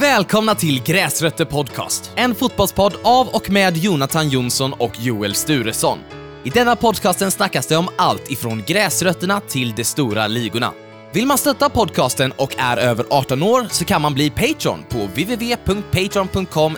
Välkomna till Gräsrötter Podcast, en fotbollspodd av och med Jonathan Jonsson och Joel Sturesson. I denna podcasten snackas det om allt ifrån gräsrötterna till de stora ligorna. Vill man stötta podcasten och är över 18 år så kan man bli Patreon på www.patreon.com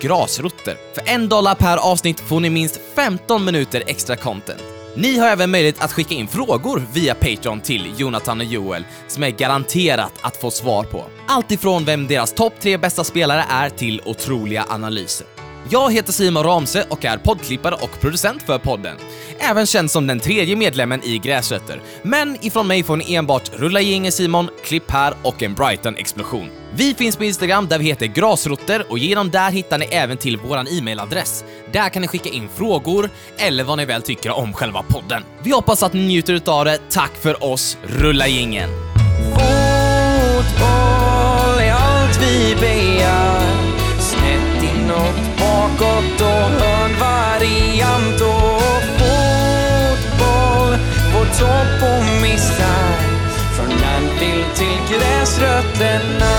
grasrotter. För en dollar per avsnitt får ni minst 15 minuter extra content. Ni har även möjlighet att skicka in frågor via Patreon till Jonathan och Joel som är garanterat att få svar på. Allt ifrån vem deras topp tre bästa spelare är till otroliga analyser. Jag heter Simon Ramse och är poddklippare och producent för podden. Även känd som den tredje medlemmen i Gräsrötter. Men ifrån mig får ni enbart Rulla gängen Simon, Klipp här och en Brighton-explosion. Vi finns på Instagram där vi heter Grasrotter och genom där hittar ni även till våran e-mailadress. Där kan ni skicka in frågor eller vad ni väl tycker om själva podden. Vi hoppas att ni njuter utav det. Tack för oss, Rulla gängen! Fotboll är allt vi begär bakåt och hörnvariant och fotboll på topp och missar Från Anfield till gräsrötterna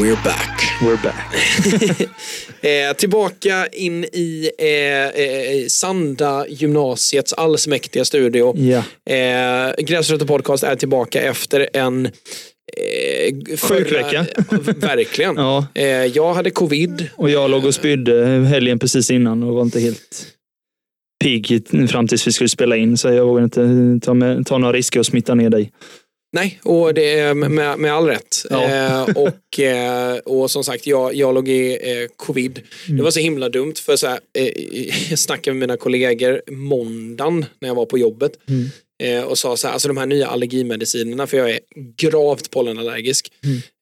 We're back. We're back. Eh, tillbaka in i eh, eh, Sanda gymnasiets allsmäktiga studio. Ja. Eh, Gräsrötter podcast är tillbaka efter en eh, Sjukvecka. förra- Verkligen. Ja. Eh, jag hade covid. Och jag låg och spydde helgen precis innan och var inte helt pigg fram tills vi skulle spela in. Så jag vågade inte ta, med, ta några risker och smitta ner dig. Nej, och det är med, med all rätt. Ja. Eh, och, eh, och som sagt, jag, jag låg i eh, covid. Det var så himla dumt för så här, eh, jag snackade med mina kollegor måndagen när jag var på jobbet. Eh, och sa så här, alltså de här nya allergimedicinerna, för jag är gravt pollenallergisk.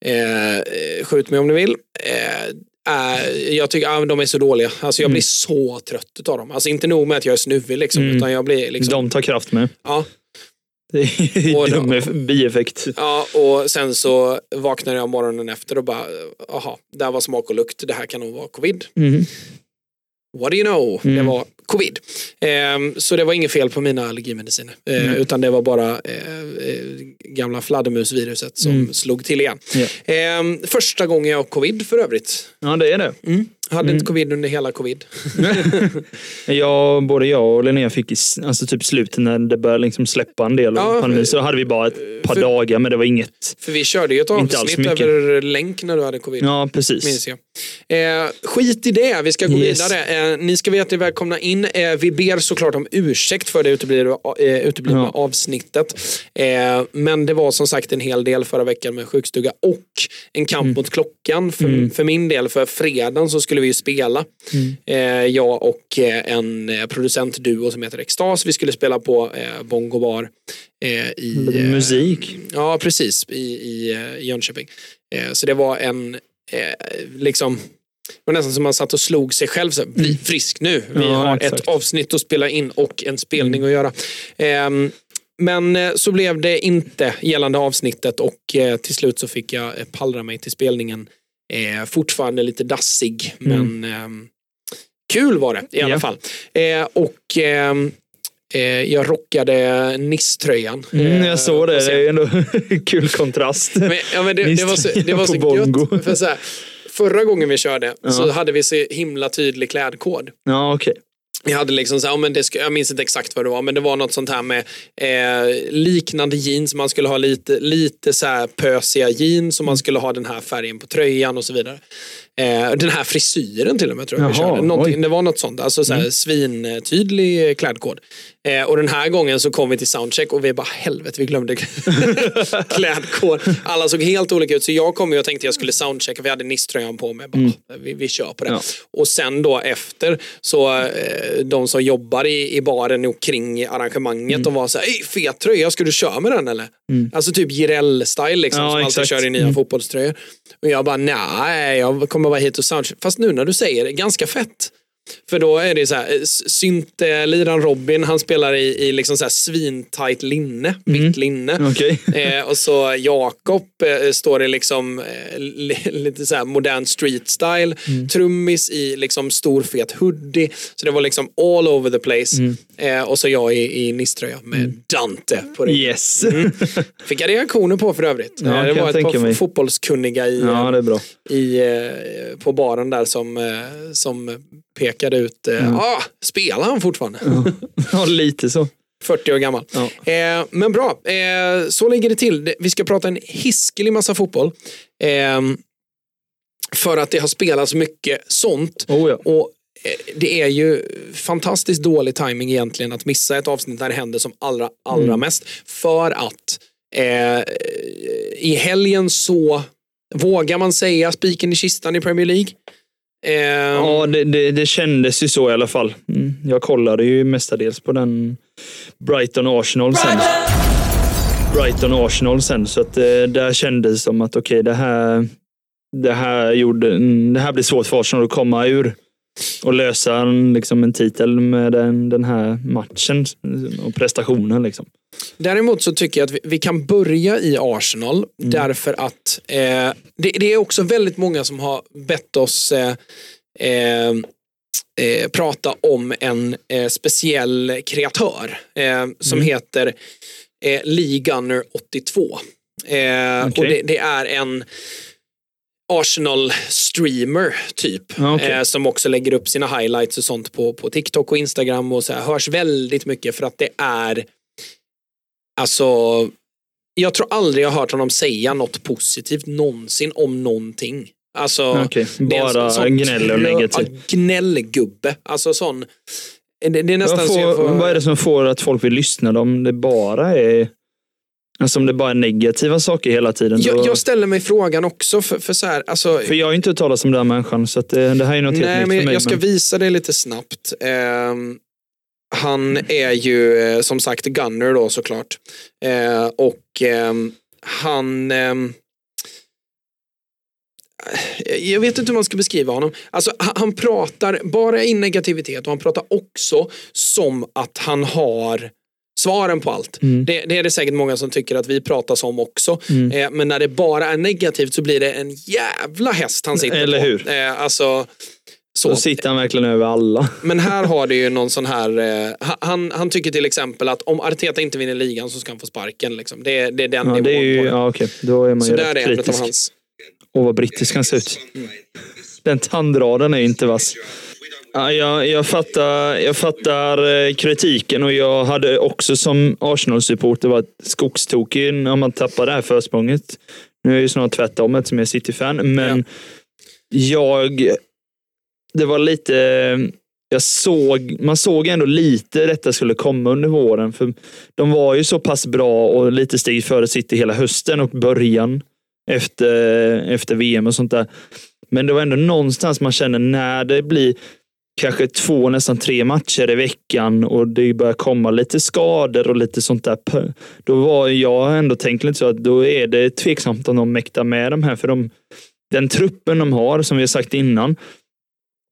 Eh, eh, skjut mig om ni vill. Eh, eh, jag tycker ah, de är så dåliga. Alltså jag blir så trött av dem. Alltså inte nog med att jag är snuvig liksom, Mm. utan jag blir liksom... De tar kraft med. Ja, Det är dum eff- bieffekt. Ja, och sen så vaknade jag morgonen efter och bara, aha, där var smak och lukt, det här kan nog vara covid. Mm. What do you know? Det Mm. var covid. Ehm, så det var inget fel på mina allergimediciner. Eh, Mm. Utan det var bara eh, eh, gamla fladdermusviruset som Mm. slog till igen. Ja. Ehm, första gången jag har covid för övrigt. ja, det är det. Hade Mm. inte covid under hela covid. Jag, både jag och Linnea fick i alltså typ slutet när det började liksom släppa en del av Ja, pandemin. Så hade vi bara ett par för- dagar, men det var inget. För vi körde ju ett avsnitt över länk när du hade covid. Ja, precis. minns jag. Eh, skit i det, vi ska gå Yes. vidare. Eh, ni ska veta att välkomna in. Eh, vi ber såklart om ursäkt för det uteblivna, eh, uteblivna Ja. avsnittet. Eh, men det var som sagt en hel del förra veckan med sjukstuga och en kamp Mm. mot klockan. För, för min del, för fredagen så skulle vi ju spela. Mm. Jag och en producentduo som heter Extas. Vi skulle spela på eh, Bongo Bar. I, musik. Ja, precis. I, i Jönköping. Så det var en, liksom, det var nästan som man satt och slog sig själv. Så, Bli frisk nu. Vi Mm. Ja, har exakt. ett avsnitt att spela in och en spelning att göra. Ehm, men eh, så blev det inte gällande avsnittet och eh, till slut så fick jag eh, pallra mig till spelningen. Fortfarande lite dassig, men ehm, kul var det i alla Ja. fall. Och ehm, eh, jag rockade Niss-tröjan. Mm, jag såg det. Det är ändå kul kontrast. Men, ja, men det, det var så, det var så gött. För så här, förra gången vi körde så Ja. hade vi så himla tydlig klädkod. Ja, okej. Vi hade liksom så här, men det ska, jag minns inte exakt vad det var, men det var något sånt här med eh, liknande jeans. Man skulle ha lite, lite så här pösiga jeans och man skulle ha den här färgen på tröjan och så vidare. Eh, den här frisyren till och med tror jag vi Jaha, körde. Någonting, oj. det var något sånt, alltså så här, svintydlig klädkod. Eh, och den här gången så kom vi till soundcheck och vi bara helvete vi glömde klädkod. Alla såg helt olika ut så jag kom ju och tänkte jag skulle soundchecka, vi hade Niss-tröjan på mig. Bara, vi, vi kör på det. Ja. Och sen då efter så eh, de som jobbar i, i baren och kring arrangemanget de var så här, "Ey, fet tröja, ska du köra med den eller? Alltså typ Jireel-style liksom Ja, som alltid exakt. kör i nya fotbollströjor. Och jag bara, nej, jag kommer vara hit och soundcheck. Fast nu när du säger det, ganska fett. För då är det så här, syntliran Robin, han spelar i, i liksom så här svintajt linne, vitt linne. Okej. Eh, och så Jakob eh, står i liksom eh, li, lite så här modern street style. Trummis i liksom stor fet hoodie. Så det var liksom all over the place. Eh, och så jag i, i nisströja med Dante på ryggen. Yes. Fick jag reaktioner på för övrigt. Ja, Eh, det var ett par mig. fotbollskunniga i, Ja, det i, eh, på baren där som, eh, som pekade ut, eh, ah, spelar han fortfarande? Ja, lite så. 40 år gammal. Ja. Eh, men bra, eh, så ligger det till. Vi ska prata en hiskelig massa fotboll. Eh, för att det har spelats mycket sånt. Oh, ja. Och eh, det är ju fantastiskt dålig timing egentligen att missa ett avsnitt där det händer som allra, allra Mm. mest. För att eh, i helgen så vågar man säga spiken i kistan i Premier League. Eh, Ja, det, det, det kändes ju så i alla fall. Mm. Jag kollade ju mestadels på den Brighton-Arsenal sen. Brighton-Arsenal sen, så att eh, där kändes det som att okej, det här det här, gjorde, mm, det här blir svårt för Arsenal att komma ur och lösa en, liksom en titel med den, den här matchen och prestationen. Liksom. Däremot så tycker jag att vi, vi kan börja i Arsenal därför att eh, det, det är också väldigt många som har bett oss eh, eh, eh, prata om en eh, speciell kreatör eh, som heter eh, Lee Gunner 82. Eh, Och det, det är en Arsenal-streamer typ. Okej. eh, som också lägger upp sina highlights och sånt på, på TikTok och Instagram och så här, hörs väldigt mycket för att det är Alltså, jag tror aldrig jag hört honom säga något positivt någonsin om någonting. Alltså, en bara sån gnäll och trö- negativ. ja, Gnällgubbe. Alltså sån. Det, det är nästan får, får... vad är det som får att folk vill lyssna om det bara är Alltså om det bara är negativa saker hela tiden. Då, jag, jag ställer mig frågan också för, för så här, alltså, för jag har ju inte hört talas om den här människan, så det, det här är något helt Nej, nytt men för mig. jag ska men- visa det lite snabbt. Ehm, han är ju eh, som sagt Gunner då såklart. Eh, och ehm, han... ehm, jag vet inte hur man ska beskriva honom. Alltså, han, han pratar bara i negativitet och han pratar också som att han har svaren på allt. Mm. Det, det är det säkert många som tycker att vi pratar som också. Mm. Eh, men när det bara är negativt så blir det en jävla häst han sitter Eller på. hur? Eh, alltså, så. Så sitter han verkligen över alla. Men här har det ju någon sån här, eh, han, han tycker till exempel att om Arteta inte vinner ligan så ska han få sparken. Liksom. Det, det är den Ja, nivån det är ju, på det. ja, okej. Då är man Så ju där är en av kritisk. hans. Åh, vad brittisk han ser ut. Den tandraden är ju inte vass. Ja, jag, jag, fattar, jag fattar eh, kritiken och jag hade också som Arsenal-supporter varit skogstokig om man tappar det här försprånget. Nu är jag ju snart tvärtom eftersom jag är City-fan, men jag... Det var lite... Jag såg, man såg ändå lite detta skulle komma under våren. För De var ju så pass bra och lite steg före City hela hösten och början efter, efter VM och sånt där. Men det var ändå någonstans man känner när det blir kanske två, nästan tre matcher i veckan och det börjar komma lite skador och lite sånt där. Då var jag ändå tänkt lite så att då är det tveksamt om de mäktar med de här. För de, den truppen de har, som vi har sagt innan,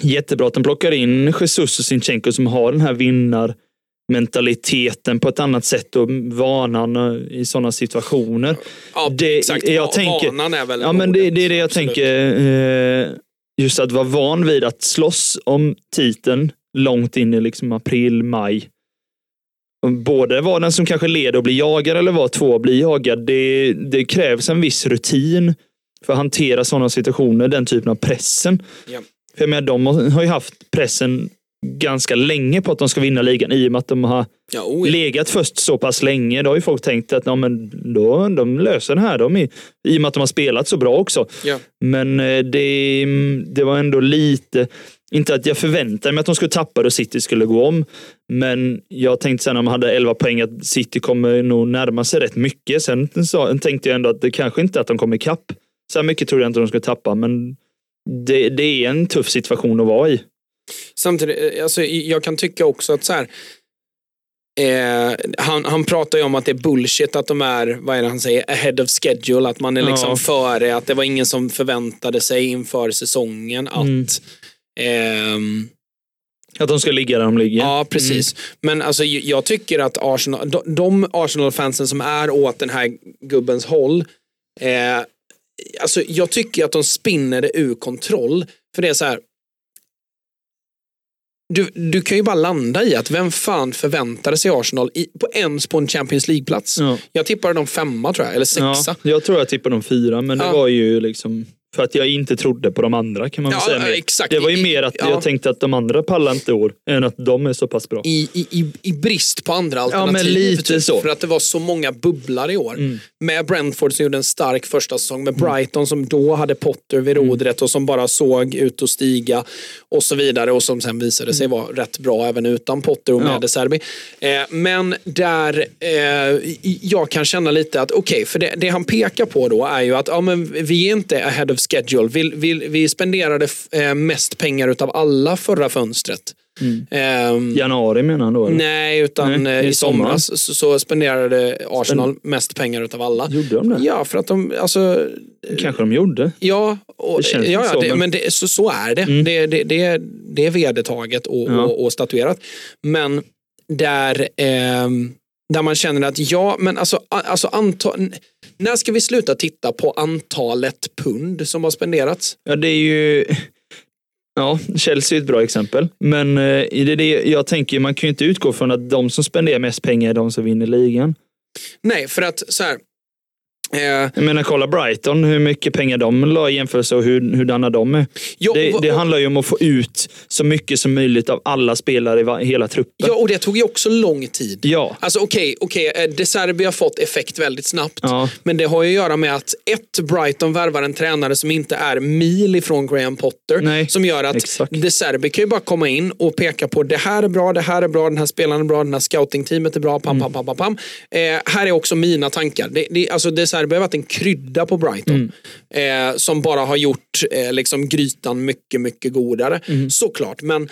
jättebra att de plockar in Jesus och Sinchenko som har den här vinnarmentaliteten på ett annat sätt och vanan eh, i sådana situationer. Ja, Det- exakt. jag Va- tänker- Vanan är väl Ja, men det, det är det jag Absolut. tänker. Eh, just att vara van vid att slåss om titeln långt in i liksom april, maj. Både vara den som kanske leder och blir jagad eller vara två och blir jagad. Det, det krävs en viss rutin för att hantera sådana situationer, den typen av pressen. Ja. För jag menar, de har ju haft pressen ganska länge på att de ska vinna ligan i och med att de har Ja, oh, legat först så pass länge. Då har ju folk tänkt att ja, men då, de löser det här. De är, I och med att de har spelat så bra också. Ja. Men eh, det, det var ändå lite, inte att jag förväntade mig att de skulle tappa och City skulle gå om. Men jag tänkte sen när de hade 11 poäng att City kommer nog närma sig rätt mycket. Sen så, tänkte jag ändå att det kanske inte att de kommer ikapp. Så här mycket trodde jag inte de skulle tappa, men det, det är en tuff situation att vara i. Samtidigt, eh, alltså, jag kan tycka också att så här, eh, han, han pratar ju om att det är bullshit att de är, vad är det han säger, ahead of schedule, att man är liksom Ja. före, att det var ingen som förväntade sig inför säsongen att Mm. ehm, Att de ska ligga där de ligger. Ja, precis. Men alltså, jag tycker att Arsenal, de, de Arsenal-fansen som är åt den här gubbens håll, eh, alltså, jag tycker att de spinner det ur kontroll. För det är så här, du, du kan ju bara landa i att vem fan förväntade sig Arsenal i, på ens på en Champions League-plats? Ja. Jag tippade dem femma tror jag, eller sexa. Ja, jag tror jag tippade de fyra, men det Ja. var ju liksom för att jag inte trodde på de andra kan man väl Ja, säga. ja, exakt. Det var ju mer att ja. jag tänkte att de andra pallar inte år, än att de är så pass bra. I, i, i, brist på andra men alternativ. lite typ, så. För att det var så många bubblare i år. Mm. Med Brentford som gjorde en stark första säsong. Med Brighton som då hade Potter vid rodret och som bara såg ut att stiga. Och så vidare. Och som sen visade sig vara rätt bra även utan Potter och med Ja. Serbi. Eh, men där eh, jag kan känna lite att okej, för det, det han pekar på då är ju att ja, men vi är inte ahead of schedule. Vi, vi, vi spenderade eh, mest pengar utav alla förra fönstret. Ehm, Januari menar han då? Eller? Nej, utan Nej, eh, i somras så, så spenderade Arsenal mest pengar utav alla. Gjorde de det? Ja, för att de, alltså, Kanske de gjorde. ja, och, Det känns ja, ja så, det, men- det, så, så är det. Det, det, det, det är vedertaget och, Ja. och, och statuerat. Men där, ehm, där man känner att ja, men alltså, alltså anta, när ska vi sluta titta på antalet pund som har spenderats? Ja, det är ju... Ja, Chelsea är ett bra exempel. Men eh, i det, jag tänker, man kan ju inte utgå från att de som spenderar mest pengar är de som vinner ligan. Nej, för att så här. Eh, Jag menar, kolla Brighton, hur mycket pengar de la i jämförelse och hur, hurdana de är. ja, Det, och- det handlar ju om att få ut så mycket som möjligt av alla spelare i hela truppen. ja, och det tog ju också lång tid. Ja. Alltså okej, okej, eh, De Serbi har fått effekt väldigt snabbt. Ja. Men det har ju att göra med att ett, Brighton värvar en tränare som inte är mil ifrån Graham Potter. Nej, som gör att exakt. De Serbi kan ju bara komma in och peka på det här är bra, det här är bra, den här spelaren är bra, den här scoutingteamet är bra, pam, pam, pam, pam, pam. Eh, här är också mina tankar. Det, det, alltså De Serbi har varit en krydda på Brighton. Eh, som bara har gjort eh, liksom grytan mycket, mycket godare. Såklart, men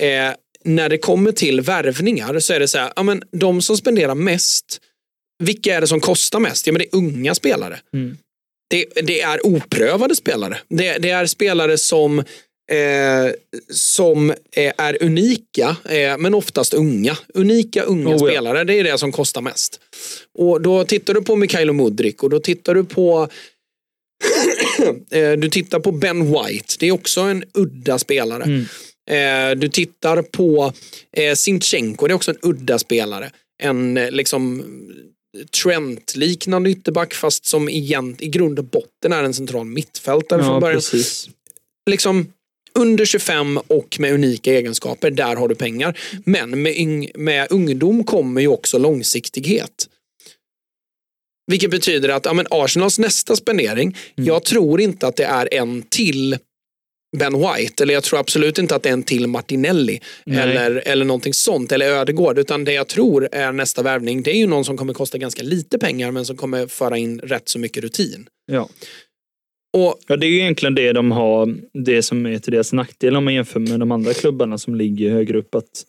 eh, när det kommer till värvningar så är det så här, ja, men de som spenderar mest, vilka är det som kostar mest? Ja, men det är unga spelare. Det, det är oprövade spelare. Det, det är spelare som Eh, som eh, är unika, eh, men oftast unga. Unika unga Oh, ja. spelare, det är det som kostar mest. Och Då tittar du på Mikhailo Mudrik och då tittar du på eh, du tittar på Ben White, det är också en udda spelare. Eh, du tittar på eh, Sinchenko, det är också en udda spelare. En liksom Trent-liknande ytterback fast som egent, i grund och botten är en central mittfältare från Ja, början. precis. Liksom under 25 och med unika egenskaper, där har du pengar. Men med, med ungdom kommer ju också långsiktighet. Vilket betyder att ja, men Arsenals nästa spendering, jag tror inte att det är en till Ben White, eller jag tror absolut inte att det är en till Martinelli Nej. eller, eller någonting sånt, eller Ödegård, utan det jag tror är nästa värvning, det är ju någon som kommer kosta ganska lite pengar men som kommer föra in rätt så mycket rutin. Ja. Och ja, det är ju egentligen det de har, det som är till deras nackdel om man jämför med de andra klubbarna som ligger högre upp. Att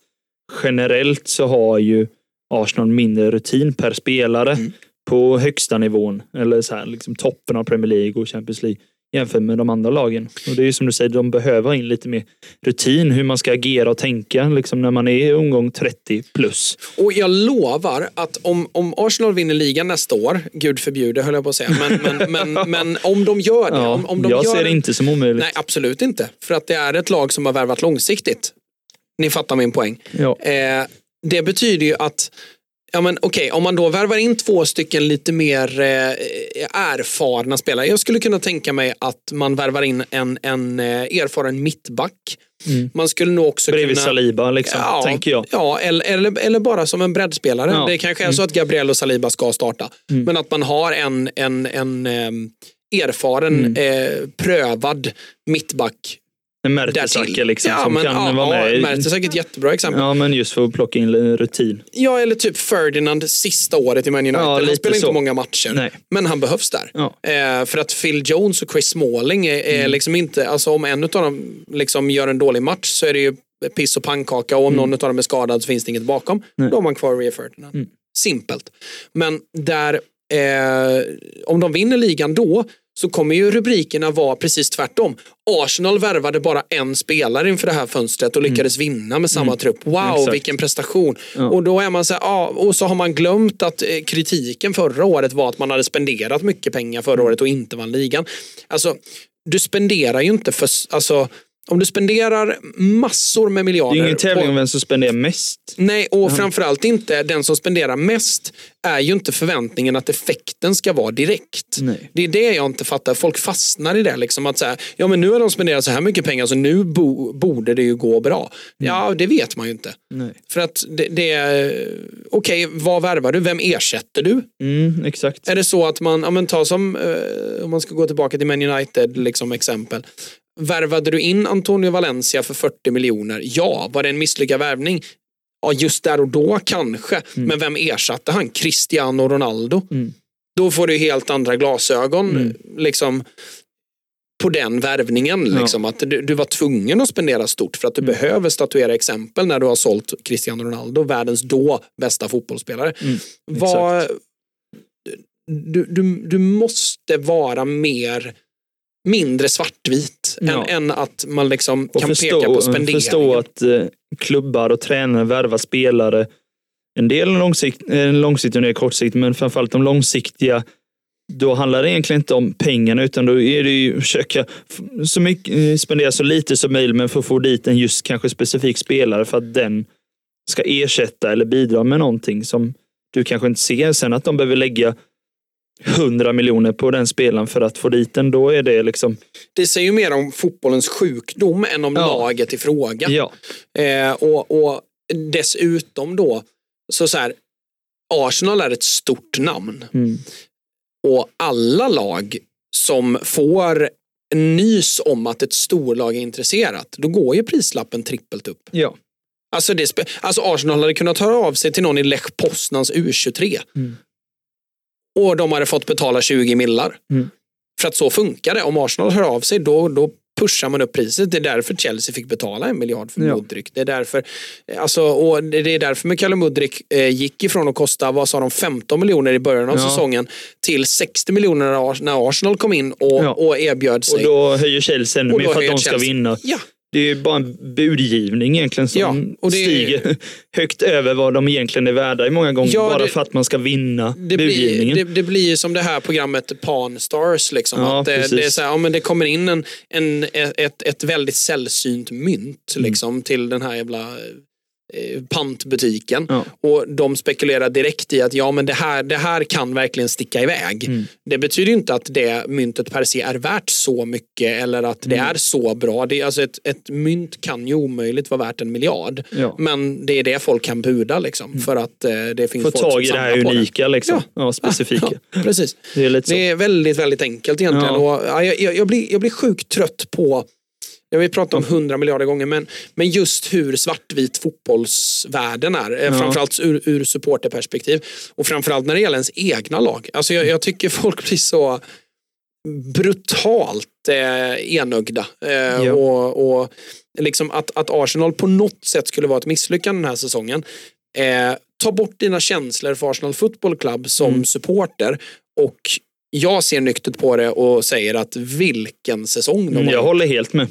generellt så har ju Arsenal mindre rutin per spelare Mm. på högsta nivån. Eller så här, liksom toppen av Premier League och Champions League jämfört med de andra lagen. Och det är ju som du säger, de behöver in lite mer rutin hur man ska agera och tänka liksom när man är omgång 30 plus. Och jag lovar att om, om Arsenal vinner ligan nästa år, gud förbjude höll jag på att säga, men, men, men, men om de gör det. Ja, om, om de jag gör ser det inte som omöjligt. Nej, absolut inte. För att det är ett lag som har värvat långsiktigt. Ni fattar min poäng. Ja. Eh, det betyder ju att Ja men okej, om man då värvar in två stycken lite mer eh, erfarna spelare. Jag skulle kunna tänka mig att man värvar in en, en eh, erfaren mittback. Man skulle nog också Bredvid kunna... Saliba, liksom, Ja, tänker jag. Ja, eller, eller, eller bara som en breddspelare. Ja. Det kanske är så att Gabriel och Saliba ska starta. Men att man har en, en, en em, erfaren, eh, prövad mittback. Mertesacker liksom, ja, som men, kan ja, vara med. Ja, Mertesacker är ett jättebra exempel. Ja. Ja, men just för att plocka in rutin. eller typ Ferdinand sista året i Man United. Ja, han spelar inte så. många matcher. Nej. Men han behövs där. Ja. Eh, för att Phil Jones och Chris Smalling är, är Mm. liksom inte, alltså om en av dem liksom gör en dålig match så är det ju piss och pannkaka och om någon av dem är skadad så finns det inget bakom. Mm. Nej. Mm. Då har man kvar Rio Ferdinand. Simpelt. Men där, eh, om de vinner ligan då så kommer ju rubrikerna vara precis tvärtom. Arsenal värvade bara en spelare inför det här fönstret och lyckades vinna med samma trupp. Wow, Mm. Exakt. vilken prestation. Och då är man så här, ja, och så har man glömt att eh, kritiken förra året var att man hade spenderat mycket pengar förra året och inte vann ligan. Alltså, du spenderar ju inte för, alltså, om du spenderar massor med Det miljarder. är ingen tävling om vem som spenderar mest. Nej, och framförallt inte den som spenderar mest är ju inte förväntningen att effekten ska vara direkt. Nej. Det är det jag inte fattar. Folk fastnar i det. Liksom, att säga, ja, men nu har de spenderat så här mycket pengar så nu bo, borde det ju gå bra. Ja, det vet man ju inte. Nej. För att det, det är, okej, vad värvar du? Vem ersätter du? Mm, exakt. Är det så att man, ja men ta som, eh, om man ska gå tillbaka till Man United liksom exempel. Värvade du in Antonio Valencia för 40 miljoner? Ja. Var det en misslyckad värvning? Ja, just där och då kanske. Men vem ersatte han? Cristiano Ronaldo. Mm. Då får du helt andra glasögon liksom, på den värvningen. Liksom, att du, du var tvungen att spendera stort för att du behöver statuera exempel när du har sålt Cristiano Ronaldo, världens då bästa fotbollsspelare. Vad, du, du, du måste vara mer mindre svartvit Ja. än, än att man liksom Och kan förstå, peka på spenderingen. förstå att eh, klubbar och tränare värvar spelare. En del långsikt, eh, långsiktigt och en del kortsiktigt, men framförallt de långsiktiga. Då handlar det egentligen inte om pengarna, utan då är det ju att försöka så mycket, eh, spendera så lite som möjligt, men för att få dit en just kanske specifik spelare för att den ska ersätta eller bidra med någonting som du kanske inte ser. Sen att de behöver lägga 100 miljoner på den spelaren för att få dit den, då är det liksom, Det säger ju mer om fotbollens sjukdom än om Ja. laget i fråga. ja, Eh, och, och dessutom då, så, så här, Arsenal är ett stort namn. Mm. Och alla lag som får nys om att ett storlag är intresserat, då går ju prislappen trippelt upp. ja. Alltså, det, alltså Arsenal hade kunnat höra av sig till någon i Lech Poznans U23. Mm. Och de hade fått betala 20 millar. Mm. För att så funkar det. Om Arsenal hör av sig då, då pushar man upp priset. Det är därför Chelsea fick betala en miljard för Ja. Mudryk. Det är därför, alltså, och det är därför Mikael Mudryk eh, gick ifrån att kosta, vad sa de, 15 miljoner i början av Ja. säsongen till 60 miljoner när Ars- när Arsenal kom in och, Ja. och erbjöd Och sig. då höjer Chelsea ännu Och mer för att de ska Chelsea. vinna. Ja, Det är bara en budgivning egentligen som Ja, och det- stiger högt över vad de egentligen är värda i många gånger. Ja, bara det- för att man ska vinna det blir, budgivningen. det, det blir som det här programmet Pawn Stars. Liksom, Ja, att det, precis. det, är så här, ja, men det kommer in en, en, ett, ett väldigt sällsynt mynt Mm. liksom, till den här jävla eh, pantbutiken. Ja. Och de spekulerar direkt i att ja, men det, här, det här kan verkligen sticka iväg. Mm. Det betyder inte att det myntet per se är värt så mycket eller att det Mm. är så bra. Det, alltså ett, ett mynt kan ju omöjligt vara värt en miljard. Ja. Men det är det folk kan buda liksom, för att eh, det finns Få folk som tag i det här unika, liksom. Ja. Ja. specifika. Precis. Det är. Det är väldigt, väldigt enkelt egentligen. Och, ja, jag, jag, jag, blir, jag blir sjukt trött på jag vill prata om hundra miljarder gånger, men, men just hur svartvit fotbollsvärlden är. Ja. Framförallt ur, ur supporterperspektiv. Och framförallt när det gäller ens egna lag. Alltså jag, jag tycker folk blir så brutalt eh, enögda. Eh, Ja. och, och liksom att, att Arsenal på något sätt skulle vara ett misslyckande den här säsongen. Eh, ta bort dina känslor för Arsenal Football Club som Mm. supporter och jag ser nyktert på det och säger att vilken säsong de har jag håller helt med.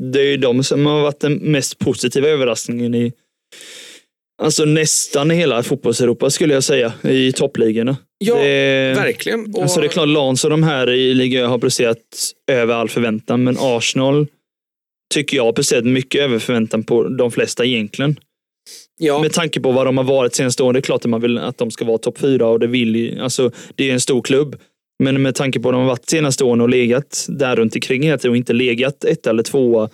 Det är ju de som har varit den mest positiva överraskningen i Alltså nästan hela fotbolls-Europa skulle jag säga, i toppligorna. Ja, det, verkligen. Och, Alltså det är klart, Lans och de här i ligan har presterat över all förväntan, men Arsenal tycker jag har presterat mycket över förväntan på de flesta egentligen. ja, Med tanke på vad de har varit senaste åren. Det är klart att man vill att de ska vara topp fyra och det vill ju- alltså det är en stor klubb. Men med tanke på vad de har varit senaste åren och legat där runt omkring hela tiden och inte legat ett eller tvåa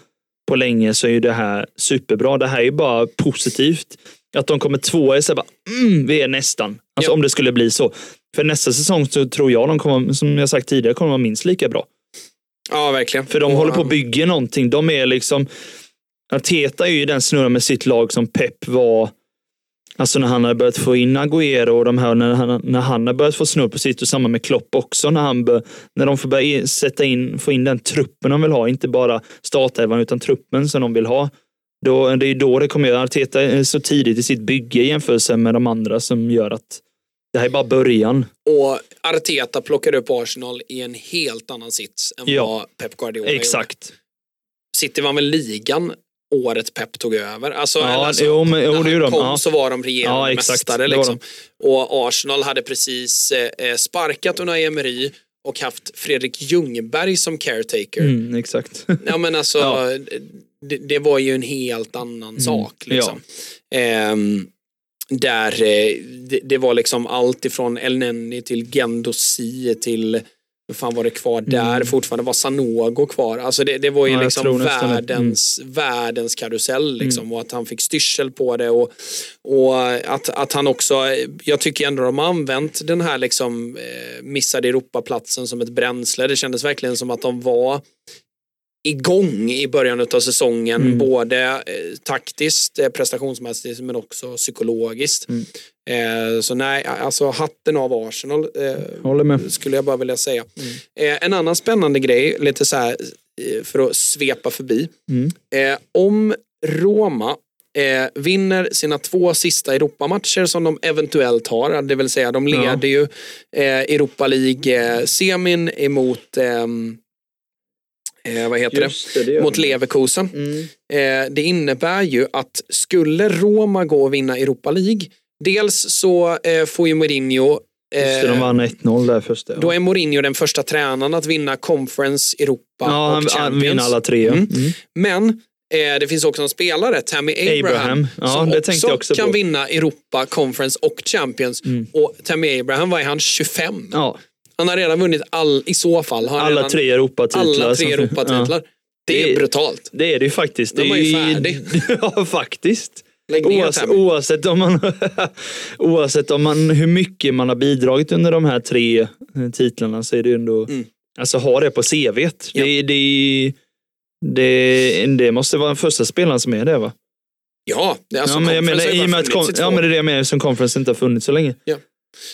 på länge så är ju det här superbra. Det här är ju bara positivt. Att de kommer tvåa är så bara, mm, vi är nästan. Alltså Ja. om det skulle bli så. För nästa säsong så tror jag de kommer, som jag sagt tidigare, kommer vara minst lika bra. ja, verkligen. För de och, håller på att bygga någonting. De är liksom... Arteta är ju den snurran med sitt lag som Pep var Alltså när han har börjat få in Agüero och de här, när han, när han har börjat få snurr på sitt och samma med Klopp också. När, han bör, när de får börja sätta in, få in den truppen de vill ha, inte bara startelvan utan truppen som de vill ha. Då, det är då det kommer göra. Arteta är så tidigt i sitt bygge i jämförelse med de andra som gör att Det här är bara början. Och Arteta plockade upp Arsenal i en helt annan sits än Ja. vad Pep Guardiola gjorde. Exakt. City vann väl ligan året Pep tog över. Alltså, Ja, alltså, jo, men- jo, när det han kom Ja. så var de regerande Ja, mästare. Liksom. Och Arsenal hade precis eh, sparkat Unai Emery och haft Fredrik Ljungberg som caretaker. Mm, exakt. Ja men alltså, Ja. det, det var ju en helt annan sak. ja. Liksom. Ehm, där eh, det, det var liksom allt ifrån El Neni till Gendosi till vad fan var det kvar där? Fortfarande var Sanogo kvar. Alltså det, det var ju Mm. Ja, liksom det. Mm. världens, världens karusell liksom. Och att han fick styrsel på det. Och, och att, att han också, jag tycker ändå de har använt den här liksom eh, missade Europaplatsen som ett bränsle. Det kändes verkligen som att de var igång i början av säsongen. Mm. Både eh, taktiskt, eh, prestationsmässigt men också psykologiskt. Mm. Eh, så nej, alltså hatten av Arsenal eh, Håller med. skulle jag bara vilja säga. Mm. Eh, en annan spännande grej, lite så här eh, för att svepa förbi. Mm. Eh, om Roma eh, vinner sina två sista Europamatcher som de eventuellt har, det vill säga de Ja. leder ju eh, Europa League-semin emot ehm, eh, vad heter Just det, det? Mot. Leverkusen. Mm. Eh, det innebär ju att skulle Roma gå och vinna Europa League, dels så eh, får ju Mourinho Just det, de eh, vann 1-0 där första. Ja. då är Mourinho den första tränaren att vinna Conference, Europa ja, och han, han Champions. vinner alla tre. ja. Mm. Mm. Men eh, det finns också en spelare, Tammy Abraham, Abraham. Ja, som också också kan vinna Europa, Conference och Champions. Mm. Och Tammy Abraham, vad är han? 25? Ja, Han har redan vunnit all, i så fall. Alla redan, tre Europatitlar. alla tre Europatitlar. Ja. Det är Det- brutalt. Det är det ju faktiskt. De det är ju färdig. ja, faktiskt. Oavsett, oavsett, om man, oavsett om man, hur mycket man har bidragit under de här tre eh, titlarna så är det ju ändå, Mm. alltså ha det på CVt. Ja. Det, det, det, det måste vara den första spelaren som är det va? Ja, det- alltså ja, men jag menar, i och med att ja, men det är det jag menar som conference inte har funnits så länge.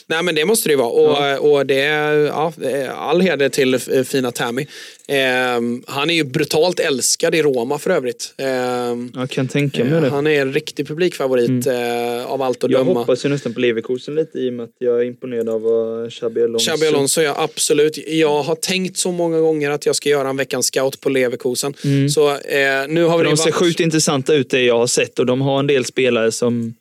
Nej men det måste det ju vara. Och, och det ja, är all heder till eh, fina Tammy. Ehm, han är ju brutalt älskad i Roma för övrigt. Ehm, Jag kan tänka mig det. han är en riktig publikfavorit eh, av allt att Jag döma. hoppas ju nästan på Leverkusen lite i och med att jag är imponerad av vad Xabi Alonso... Xabi Alonso, ja absolut. Jag har tänkt så många gånger att jag ska göra en veckans scout på Leverkusen. Så eh, nu har vi Mm. De ser varit- sjukt intressanta ut det jag har sett och de har en del spelare som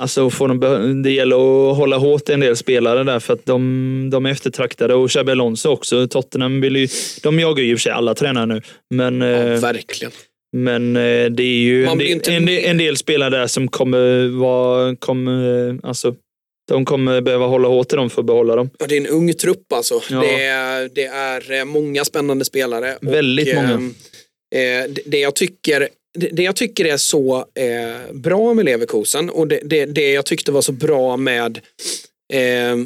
Alltså får de, det gäller att hålla hårt i en del spelare där för att de, de är eftertraktade och Xabi Alonso också. Tottenham vill ju, de jagar ju i och för sig alla tränare nu. Men, Ja, eh, verkligen. men eh, det är ju en inte en, en del spelare där som kommer vara, kommer, eh, alltså de kommer behöva hålla hårt i dem för att behålla dem. Ja, det är en ung trupp alltså. Ja. Det, är, det är många spännande spelare. Väldigt många. ehm, Eh, det, jag tycker, det, det jag tycker är så eh, bra med Leverkusen och det, det, det jag tyckte var så bra med eh,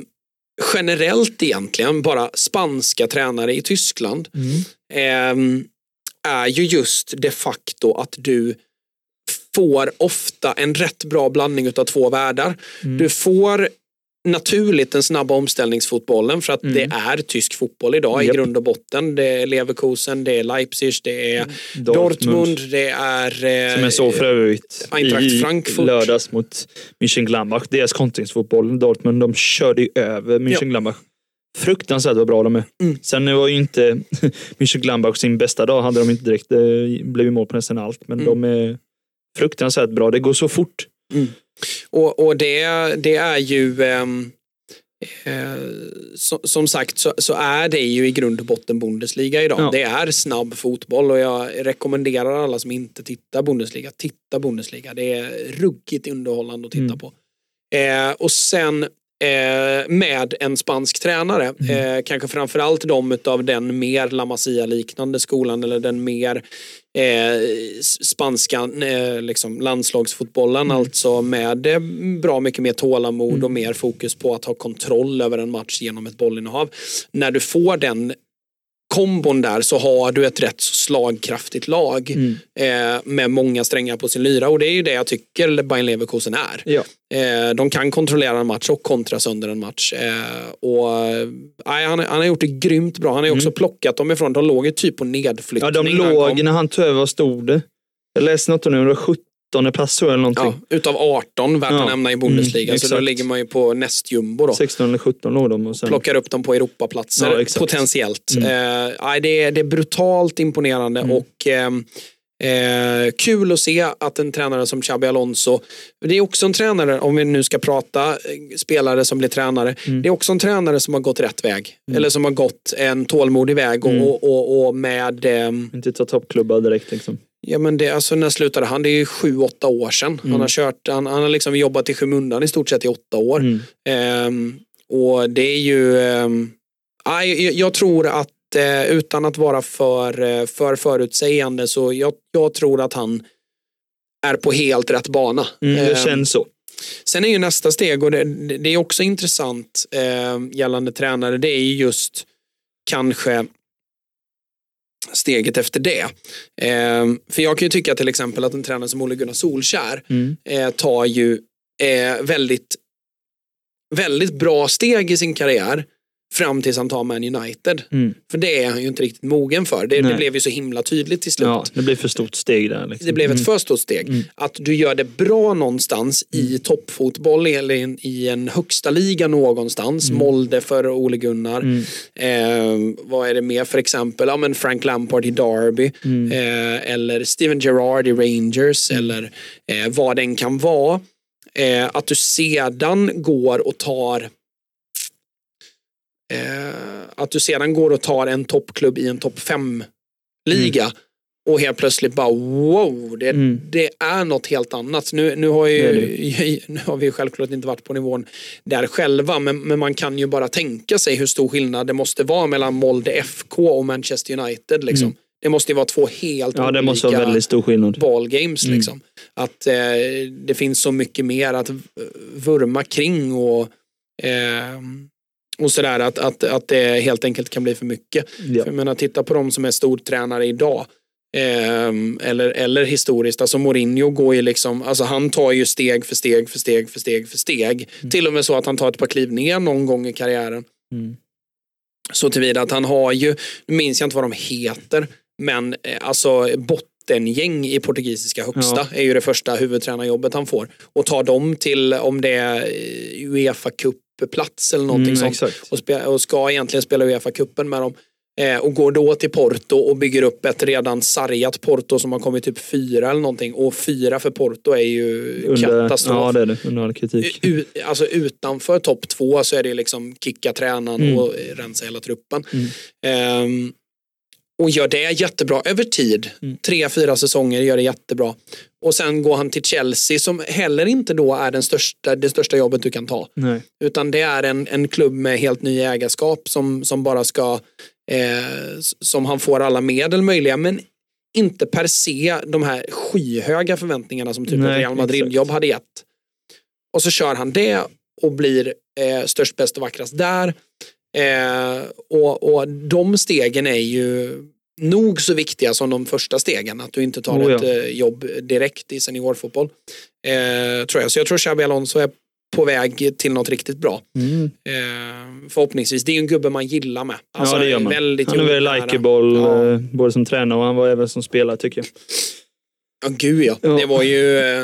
generellt egentligen bara spanska tränare i Tyskland eh, är ju just de facto att du får ofta en rätt bra blandning av två världar. Du får naturligt den snabba omställningsfotbollen för att det är tysk fotboll idag Japp. i grund och botten. Det är Leverkusen, det är Leipzig, det är Dortmund. Dortmund, det är... eh, Som jag såg för övrigt Eintracht i Frankfurt. lördags mot Mönchengladbach. Deras kontringsfotboll, Dortmund, de körde ju över Mönchengladbach. Fruktansvärt vad bra de är. Mm. Sen var ju inte Mönchengladbach sin bästa dag. Hade de inte direkt. Ju mål på nästan allt. Men Mm. de är fruktansvärt bra. Det går så fort. Och, och det, det är ju... ehm, eh, så, som sagt så, så är det ju i grund och botten Bundesliga idag. Ja. Det är snabb fotboll och jag rekommenderar alla som inte tittar Bundesliga, titta Bundesliga. Det är ruggigt underhållande att titta Mm. på. Eh, och sen eh, med en spansk tränare, Mm. eh, kanske framförallt de av den mer La Masia-liknande skolan eller den mer eh, spanska eh, liksom, landslagsfotbollen, Mm. alltså med eh, bra mycket mer tålamod och mer fokus på att ha kontroll över en match genom ett bollinnehav. När du får den kombon där så har du ett rätt slagkraftigt lag mm. eh, med många strängar på sin lyra och det är ju det jag tycker Bayern Leverkusen är. Ja. Eh, de kan kontrollera en match och kontra sönder en match. Eh, och, eh, han, han, har gjort det grymt bra. Han har ju mm. också plockat dem ifrån, de låg ju typ på nedflyttning. Ja, de låg när han, tog över vad stod det. Jag läste något om det, 19 pass tror jag. Eller någonting. Ja, utav 18 värt ja. att nämna i mm, Bundesliga. Mm, så då ligger man ju på nästjumbo. 16 eller 17 låg de. Och sen... Plockar upp dem på Europaplatser ja, potentiellt. Mm. Eh, det, är, det är brutalt imponerande mm. och ehm, eh, kul att se att en tränare som Xabi Alonso, det är också en tränare, om vi nu ska prata eh, spelare som blir tränare, mm. det är också en tränare som har gått rätt väg. Mm. Eller som har gått en tålmodig väg och, och, och, och med... Eh, Inte ta toppklubbar direkt liksom. Ja men det, alltså när slutade han? Det är ju sju, åtta år sedan. Han har kört, han, han har liksom jobbat i skymundan i stort sett i åtta år. Mm. Ehm, och det är ju, um, jag, jag tror att eh, utan att vara för, eh, för förutsägande så jag, jag tror att han är på helt rätt bana. Mm, det Ehm, känns så. Sen är ju nästa steg och det, det är också intressant eh, gällande tränare. Det är ju just kanske steget efter det. Eh, för jag kan ju tycka till exempel att en tränare som Ole Gunnar Solskär Mm. eh, tar ju eh, väldigt, väldigt bra steg i sin karriär fram tills han tar Man United. Mm. För det är han ju inte riktigt mogen för. Det, det blev ju så himla tydligt till slut. Ja, det blir för stort steg där. Liksom. Det blev ett Mm. för stort steg. Mm. Att du gör det bra någonstans i toppfotboll eller i en, i en högsta liga någonstans. Molde för Ole Gunnar. Mm. Eh, vad är det mer för exempel? Ja, men Frank Lampard i Derby. Mm. Eh, eller Steven Gerrard i Rangers. Eller eh, vad den kan vara. Eh, att du sedan går och tar att du sedan går och tar en toppklubb i en topp 5-liga och helt plötsligt bara wow, det, Mm. det är något helt annat. Nu, nu, har Det ju, nu har vi självklart inte varit på nivån där själva, men, men man kan ju bara tänka sig hur stor skillnad det måste vara mellan Molde FK och Manchester United. Liksom. Mm. Det måste ju vara två helt Ja, det olika måste vara väldigt stor skillnad. ballgames. Mm. Liksom. Att eh, det finns så mycket mer att vurma kring och, eh, och sådär. Att, att, att det helt enkelt kan bli för mycket. Ja. För jag menar, titta på de som är stortränare idag. Eh, eller, eller historiskt, alltså Mourinho går ju liksom, alltså han tar ju steg för steg för steg för steg för steg. Till och med så att han tar ett par kliv ner någon gång i karriären. Mm. Så tillvida att han har ju, nu minns jag inte vad de heter, men eh, alltså bottengäng i portugisiska högsta är ju det första huvudtränarjobbet han får. Och tar dem till, om det är eh, Uefa Cup-plats eller någonting Mm, sånt. Och, spe, och ska egentligen spela Uefa-cupen med dem. Eh, och går då till Porto och bygger upp ett redan sargat Porto som har kommit typ fyra eller någonting. Och fyra för Porto är ju Under, katastrof. ja, det är det. Under all kritik. U- alltså utanför topp två så är det liksom kicka tränaren Mm. och eh, rensa hela truppen. Mm. Ehm, och gör det jättebra över tid. Mm. Tre, fyra säsonger gör det jättebra. Och sen går han till Chelsea som heller inte då är den största, det största jobbet du kan ta. Nej. Utan det är en, en klubb med helt ny ägarskap som, som bara ska, eh, som han får alla medel möjliga. Men inte per se de här skyhöga förväntningarna som typ Nej, Real Madrid-jobb hade gett. Och så kör han det och blir eh, störst, bäst och vackrast där. Eh, och, och de stegen är ju nog så viktiga som de första stegen. Att du inte tar Oh ja. ett eh, jobb direkt i seniorfotboll. Eh, tror jag. Så jag tror Xabi Alonso är på väg till något riktigt bra. Mm. Eh, förhoppningsvis. Det är ju en gubbe man gillar med. Alltså, ja, det gör man. Väldigt han är väldigt likeable, Ja. eh, både som tränare och han var även som spelare tycker jag. Ja, gud ja. Ja. Det var ju... Eh,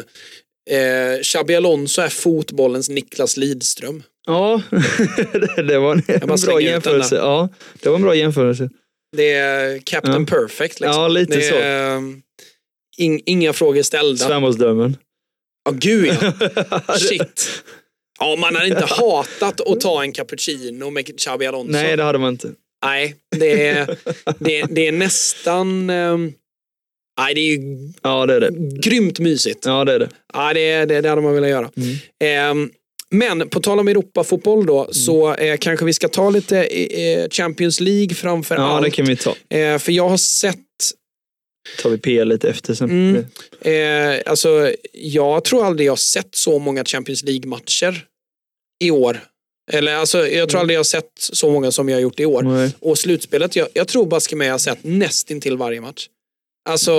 eh, Xabi Alonso är fotbollens Niklas Lidström. Ja, det- var en, bra jämförelse. Ja, det var en bra jämförelse. Det är Captain Ja. Perfect. Liksom. Ja, lite så. är, eh, ing, inga frågor ställda. Svärmorsdrömmen. Ja, gud ja. Shit. Ja, man hade inte hatat att ta en cappuccino med Xabi Alonso. Nej, det hade man inte. Nej, det är, det, är- det är nästan... ehm, nej, det är ju Ja, det är det. grymt mysigt. Ja, det är det. Ja, det, det, det hade man velat göra. Mm. Ehm, men på tal om Europafotboll då, så eh, kanske vi ska ta lite eh, Champions League framför Ja, allt. det kan vi ta. Eh, för jag har sett, tar vi PL lite efter sen. Mm. eh, alltså jag tror aldrig jag har sett så många Champions League-matcher i år. Eller alltså, jag tror aldrig jag har sett så många som jag har gjort i år. Nej. Och slutspelet, jag, jag tror baske mig jag har sett nästintill varje match. Alltså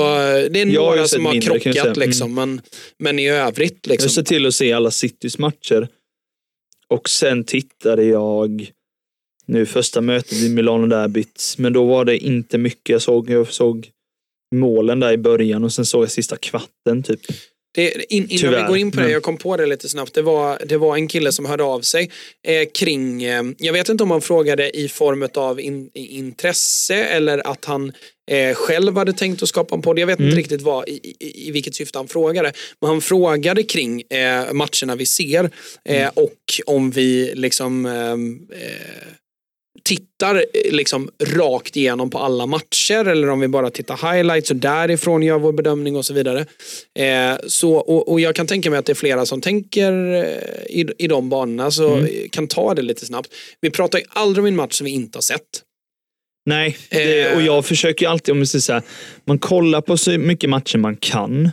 det är Jag har några sett som har mindre, jag krockat. Mm. liksom, men, men i övrigt Jag liksom. ser till att se alla Citys matcher. Och sen tittade jag nu första mötet i Milano Derbyt. Men då var det inte mycket jag såg. Jag såg målen där i början och sen såg jag sista kvarten typ. Det, in, innan vi Tyvärr, går in på det, jag kom på det lite snabbt. Det var, det var en kille som hörde av sig eh, kring, eh, jag vet inte om han frågade i form av in, intresse eller att han eh, själv hade tänkt att skapa en podd. Jag vet Mm. inte riktigt vad, i, i, i vilket syfte han frågade. Men han frågade kring eh, matcherna vi ser eh, Mm. och om vi liksom eh, tittar eh, liksom rakt igenom på alla matcher eller om vi bara tittar highlights och därifrån gör vår bedömning och så vidare. Eh, så, och, och jag kan tänka mig att det är flera som tänker eh, i, i de banorna så Mm. eh, kan ta det lite snabbt. Vi pratar ju aldrig om en match som vi inte har sett. Nej, det, Eh. och jag försöker alltid, om vi säger så här, man kollar på så mycket matcher man kan.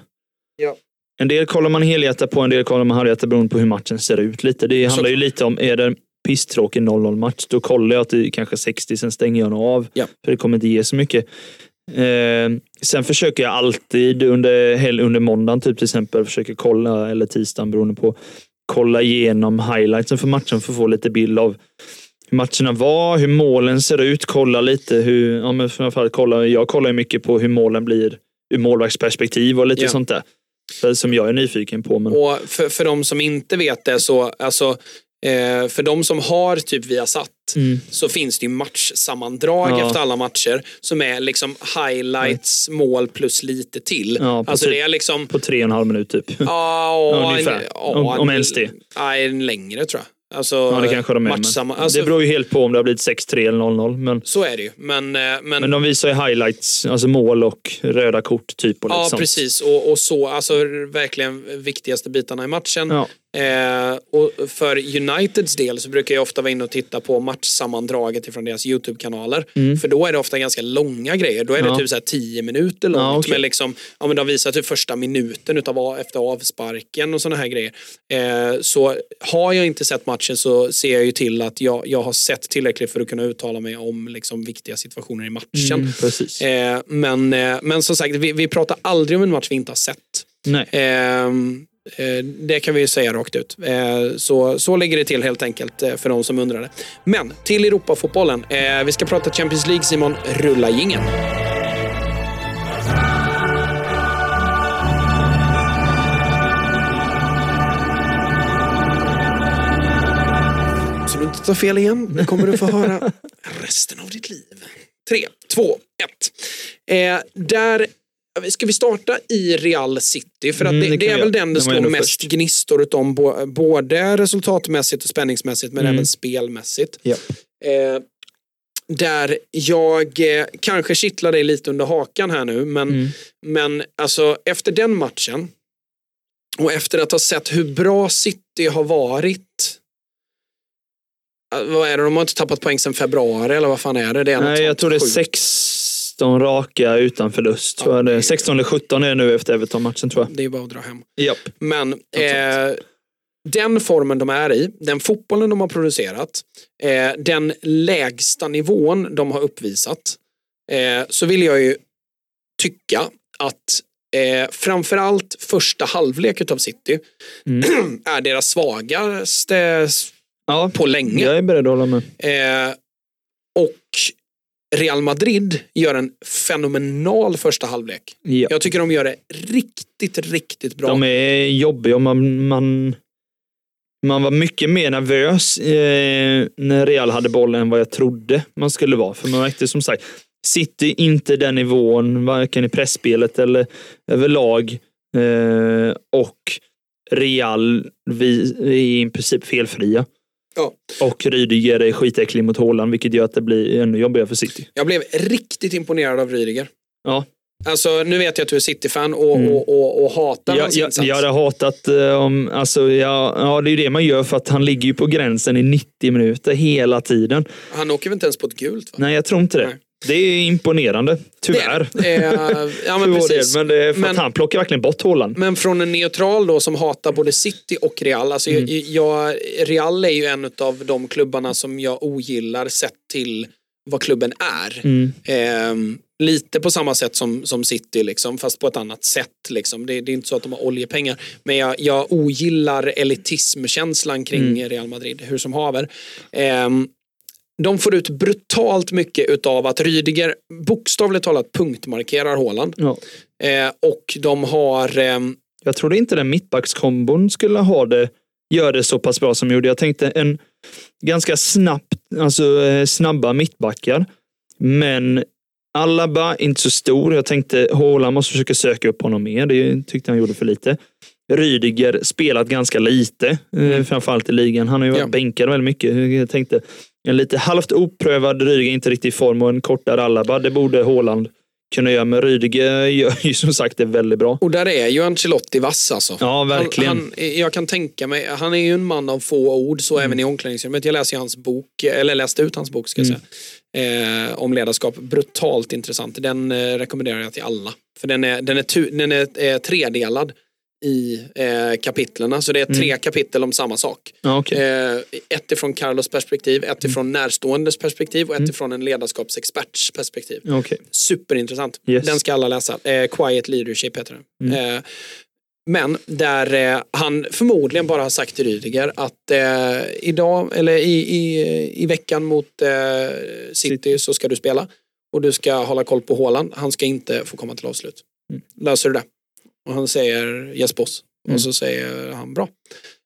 Ja. En del kollar man helhjärtat på, en del kollar man halvhjärtat beroende på hur matchen ser ut. lite. Det handlar ju lite om, är det pisstråkig 0-0 match, då kollar jag till kanske 60, sen stänger jag nog av. Ja. För det kommer inte ge så mycket. Eh, sen försöker jag alltid under, under måndagen typ till exempel, försöker kolla, eller tisdagen beroende på, kolla igenom highlightsen för matchen för att få lite bild av hur matcherna var, hur målen ser ut, kolla lite hur, ja men framförallt kolla, jag kollar ju mycket på hur målen blir ur målvaktsperspektiv och lite Ja. sånt där. Som jag är nyfiken på. Men, Och för, för de som inte vet det så, alltså, eh, för de som har typ Viasat Mm. så finns det ju matchsammandrag Ja. efter alla matcher som är liksom highlights, mål plus lite till. Ja, på alltså typ- det är liksom på tre och en halv minut typ. Ja, Ungefär. Om- om ens det. Nej, längre tror jag. Alltså, Ja, det kanske de är. matchsamma, alltså, det beror ju helt på om det har blivit 6-3 eller 0-0. Men, Så är det ju. Men, eh, men, men de visar ju highlights, alltså mål och röda kort typ. Och ja, precis. Och, och så, alltså verkligen viktigaste bitarna i matchen. Ja. Eh, och för Uniteds del så brukar jag ofta vara inne och titta på matchsammandraget ifrån deras YouTube-kanaler. För då är det ofta ganska långa grejer. Då är det Mm. Ja. typ så här 10 minuter långt. Ja, okej. Men liksom, ja, men de visar typ första minuten utav, efter avsparken och sådana här grejer. Eh, så har jag inte sett matchen så ser jag ju till att jag, jag har sett tillräckligt för att kunna uttala mig om liksom, viktiga situationer i matchen. Mm, precis. Eh, men, eh, men som sagt, vi, vi pratar aldrig om en match vi inte har sett. Nej. Eh, det kan vi säga rakt ut. Eh, så, så ligger det till helt enkelt eh, för de som undrar. Men till Europafotbollen. Vi ska prata Champions League Simon. Rulla jingeln. Så du inte tar fel igen. Det kommer du få höra resten av ditt liv. Tre, två, ett. Eh, där Ska vi starta i Real City? För att Mm, det, det är väl den det slår ändå mest först. gnistor om bo- både resultatmässigt och spänningsmässigt men Mm. även spelmässigt. Ja. Eh, där jag eh, kanske kittlar dig lite under hakan här nu men, Mm. men alltså efter den matchen och efter att ha sett hur bra City har varit eh, vad är det, de har inte tappat poäng sedan februari eller vad fan är det? det är Nej, jag tror det är sjukt. 16 raka utan förlust. Ja, tror jag det är. det är- 16 eller 17 är det nu efter Everton-matchen tror jag. Det är bara att dra hem. Japp. Men eh, den formen de är i, den fotbollen de har producerat, eh, den lägsta nivån de har uppvisat, eh, så vill jag ju tycka att eh, framförallt första halvlek av City Mm. är deras svagaste Ja, på länge. jag är beredd att hålla med. Eh, och Real Madrid gör en fenomenal första halvlek. Ja. Jag tycker de gör det riktigt, riktigt bra. De är jobbiga och man, man, man var mycket mer nervös eh, när Real hade bollen än vad jag trodde man skulle vara. För man märkte som sagt, City inte den nivån, varken i pressspelet eller överlag. Eh, och Real, vi är i princip felfria. Ja. Och Rydiger är skitäcklig mot Haaland, vilket gör att det blir ännu jobbigare för City. Jag blev riktigt imponerad av Rydiger. Ja. Alltså, nu vet jag att du är City-fan och, Mm. och, och, och hatar Jag, hans jag, insats. jag hade hatat om, alltså, ja, ja, det är ju det man gör för att han ligger ju på gränsen i 90 minuter hela tiden. Han åker väl inte ens på ett gult? Va? Nej, jag tror inte det. Nej. Det är imponerande, tyvärr. Det eh, ja, men precis. del, men det är för Men- att han plockar verkligen bort Haaland. Men från en neutral då som hatar både City och Real. Alltså Mm. jag, Real är ju en av de klubbarna som jag ogillar sett till vad klubben är. Mm. Ehm, lite på samma sätt som, som City, liksom, fast på ett annat sätt. Liksom. Det, det är inte så att de har oljepengar. Men jag, jag ogillar elitismkänslan kring Mm. Real Madrid, hur som haver. Ehm, de får ut brutalt mycket utav att Rydiger bokstavligt talat punktmarkerar Haaland. Ja. Eh, och de har, ehm, jag trodde inte den mittbackskombon skulle ha det, gör det så pass bra som gjorde. Jag tänkte en ganska snabbt, alltså eh, snabba mittbackar. Men Alaba, inte så stor. Jag tänkte Haaland måste försöka söka upp honom mer. Det tyckte han gjorde för lite. Rydiger spelat ganska lite, mm. framförallt i ligan. Han har ju varit ja. bänkad väldigt mycket. Jag tänkte en lite halvt oprövad Rydiger, inte riktigt i form och en kortare Alaba. Det borde Haaland kunna göra. Men Rydiger gör ju som sagt det väldigt bra. Och där är ju Ancelotti vass alltså. Ja, verkligen. Han, han, jag kan tänka mig, han är ju en man av få ord, så mm. även i omklädningsrummet. Jag läste hans bok, eller läste ut hans bok ska jag mm. säga. Eh, om ledarskap. Brutalt intressant. Den eh, rekommenderar jag till alla. För den är, den är, tu, den är eh, tredelad i eh, kapitlerna. Så det är tre mm. kapitel om samma sak. okay. eh, ett ifrån Carlos perspektiv, ett ifrån mm. närståendes perspektiv och ett mm. ifrån en ledarskapsexperts perspektiv. Okay. Superintressant. Yes. Den ska alla läsa. Eh, Quiet Leadership heter den. Mm. Eh, men där eh, han förmodligen bara har sagt till Rydiger att eh, idag, eller i, i, i veckan mot eh, City så ska du spela. Och du ska hålla koll på Håland. Han ska inte få komma till avslut. Mm. Löser du det? Och han säger yes boss. Mm. Och så säger han bra.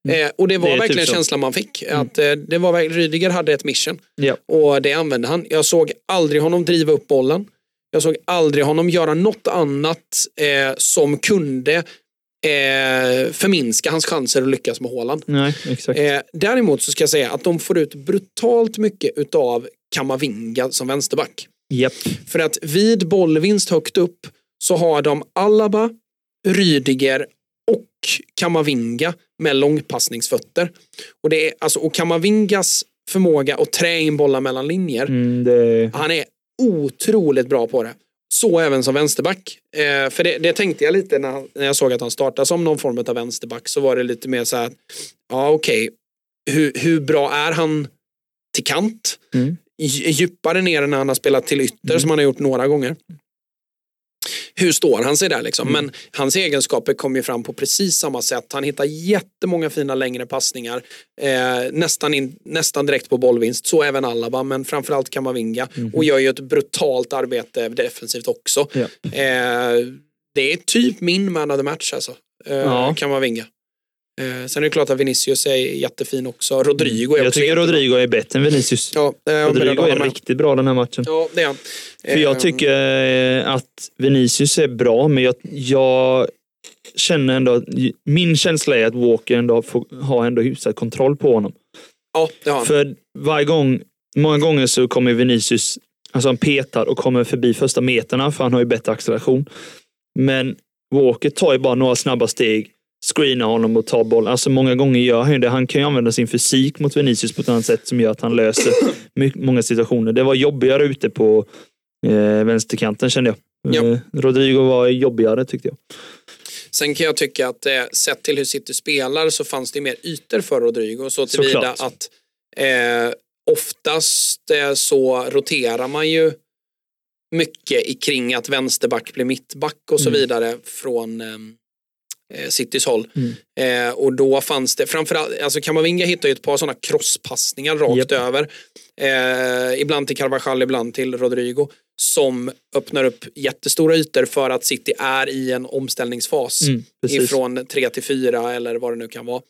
Mm. Eh, och det var det verkligen typ känslan man fick. Mm. Att eh, det var, Rydiger hade ett mission. Ja. Och det använde han. Jag såg aldrig honom driva upp bollen. Jag såg aldrig honom göra något annat eh, som kunde eh, förminska hans chanser att lyckas med Håland. Nej, exakt. Eh, däremot så ska jag säga att de får ut brutalt mycket utav Kamavinga som vänsterback. Yep. För att vid bollvinst högt upp så har de Alaba, Rydiger och Kamavinga med långpassningsfötter. Och, det är, alltså, och Kamavingas förmåga att trä in bollar mellan linjer, mm, det... han är otroligt bra på det. Så även som vänsterback. Eh, för det, det, tänkte jag lite när, när jag såg att han startade som någon form av vänsterback så var det lite mer så här, ja okej, okay. hur, hur bra är han till kant? Mm. Djupare ner när han har spelat till ytter mm. som han har gjort några gånger hur står han sig där liksom? Mm. Men hans egenskaper kommer ju fram på precis samma sätt. Han hittar jättemånga fina längre passningar. Eh, nästan, in, nästan direkt på bollvinst. Så även Alaba, men framförallt Kamavinga. Mm. Och gör ju ett brutalt arbete defensivt också. Ja. Eh, det är typ min man of the match alltså. Eh, ja. Kamavinga. Eh, sen är det klart att Vinicius är jättefin också. Rodrigo är Jag också tycker Rodrigo är bättre än Vinicius. Ja, eh, Rodrigo är riktigt bra den här matchen. Ja, det är han. För jag eh, tycker eh, att Vinicius är bra, men jag, jag känner ändå min känsla är att Walker ändå får, har ändå hyfsad kontroll på honom. Ja, det har han. För varje gång, många gånger så kommer Vinicius, alltså han petar och kommer förbi första meterna för han har ju bättre acceleration. Men Walker tar ju bara några snabba steg screena honom och ta bollen. Alltså många gånger gör han ju det. Han kan ju använda sin fysik mot Vinicius på ett annat sätt som gör att han löser många situationer. Det var jobbigare ute på eh, vänsterkanten kände jag. Ja. Eh, Rodrigo var jobbigare tyckte jag. Sen kan jag tycka att eh, sett till hur City spelar så fanns det mer ytor för Rodrigo. Så tillvida att eh, oftast eh, så roterar man ju mycket kring att vänsterback blir mittback och så mm. vidare från eh, Citys håll. Mm. Eh, och då fanns det, framförallt, alltså Kamavinga hittar ju ett par sådana crosspassningar rakt yep. över. Eh, ibland till Carvajal, ibland till Rodrigo. Som öppnar upp jättestora ytor för att City är i en omställningsfas. Mm, ifrån 3 till 4 eller vad det nu kan vara.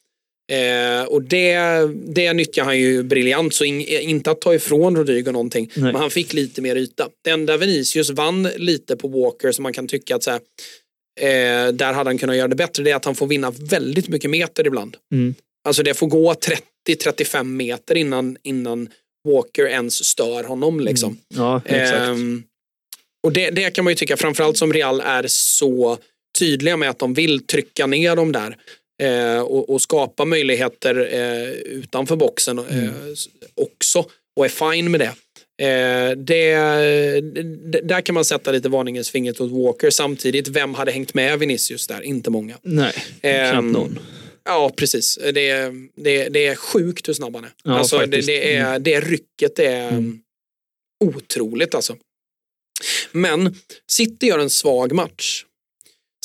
Eh, och det, det nyttjar han ju briljant, så in, inte att ta ifrån Rodrigo någonting, Nej. men han fick lite mer yta. Det enda Vinicius vann lite på Walker som man kan tycka att så här, eh, där hade han kunnat göra det bättre, det är att han får vinna väldigt mycket meter ibland. Mm. Alltså det får gå 30-35 meter innan, innan Walker ens stör honom. Liksom. Mm. Ja, exakt. Eh, och det, det kan man ju tycka, framförallt som Real är så tydliga med att de vill trycka ner dem där. Eh, och, och, skapa möjligheter eh, utanför boxen eh, mm. också och är fine med det. Eh, det, där kan man sätta lite varningens finger åt Walker. Samtidigt, vem hade hängt med Vinicius där? Inte många. Nej, eh, knappt någon. Ja, precis. Det, det, det är sjukt hur snabb han är. Ja, alltså, det, det, är, mm. det rycket är mm. otroligt alltså. Men City gör en svag match.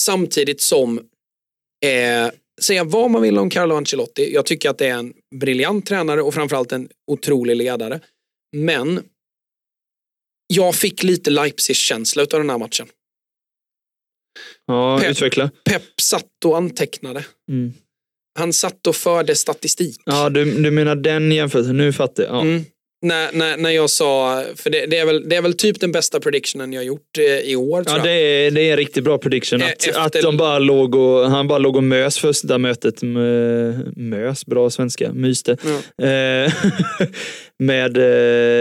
Samtidigt som, eh, säga vad man vill om Carlo Ancelotti, jag tycker att det är en briljant tränare och framförallt en otrolig ledare. Men jag fick lite Leipzig-känsla av den här matchen. Ja, Pep. utveckla. Pep satt och antecknade. Mm. Han satt och förde statistik. Ja, du, du menar den jämförelsen. Nu fattar jag. Ja. Mm. När, när, när jag sa, för det, det, är väl, det är väl typ den bästa predictionen jag gjort eh, i år Ja, det är, det är en riktigt bra prediction. Eh, Att, efter- att de bara låg och, han bara låg och mös första mötet. Med, mös, bra svenska, myste. Ja. Eh, med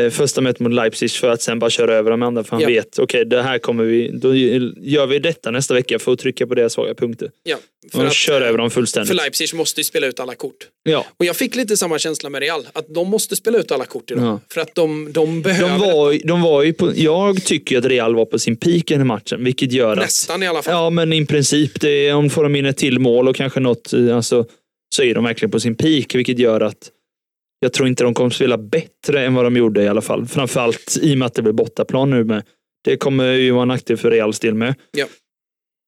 eh, första mötet mot Leipzig för att sen bara köra över de andra. För han Ja. vet, okej det här kommer vi, då gör vi detta nästa vecka för att trycka på deras svaga punkter. Ja, Och för, att, kör över dem fullständigt. för Leipzig måste ju spela ut alla kort. Ja. Och jag fick lite samma känsla med Real, att de måste spela ut alla kort idag. Ja. För att de, de behöver De var, de var ju på, jag tycker att Real var på sin peak i den här matchen, vilket gör att nästan i alla fall. Ja, men i princip. Det är, om får de in ett till mål och kanske något, eh, alltså, så är de verkligen på sin peak, vilket gör att jag tror inte de kommer spela bättre än vad de gjorde i alla fall. Framförallt i och med att det blir bortaplan nu med. Det kommer ju vara en nackdel för Reals del med. Ja.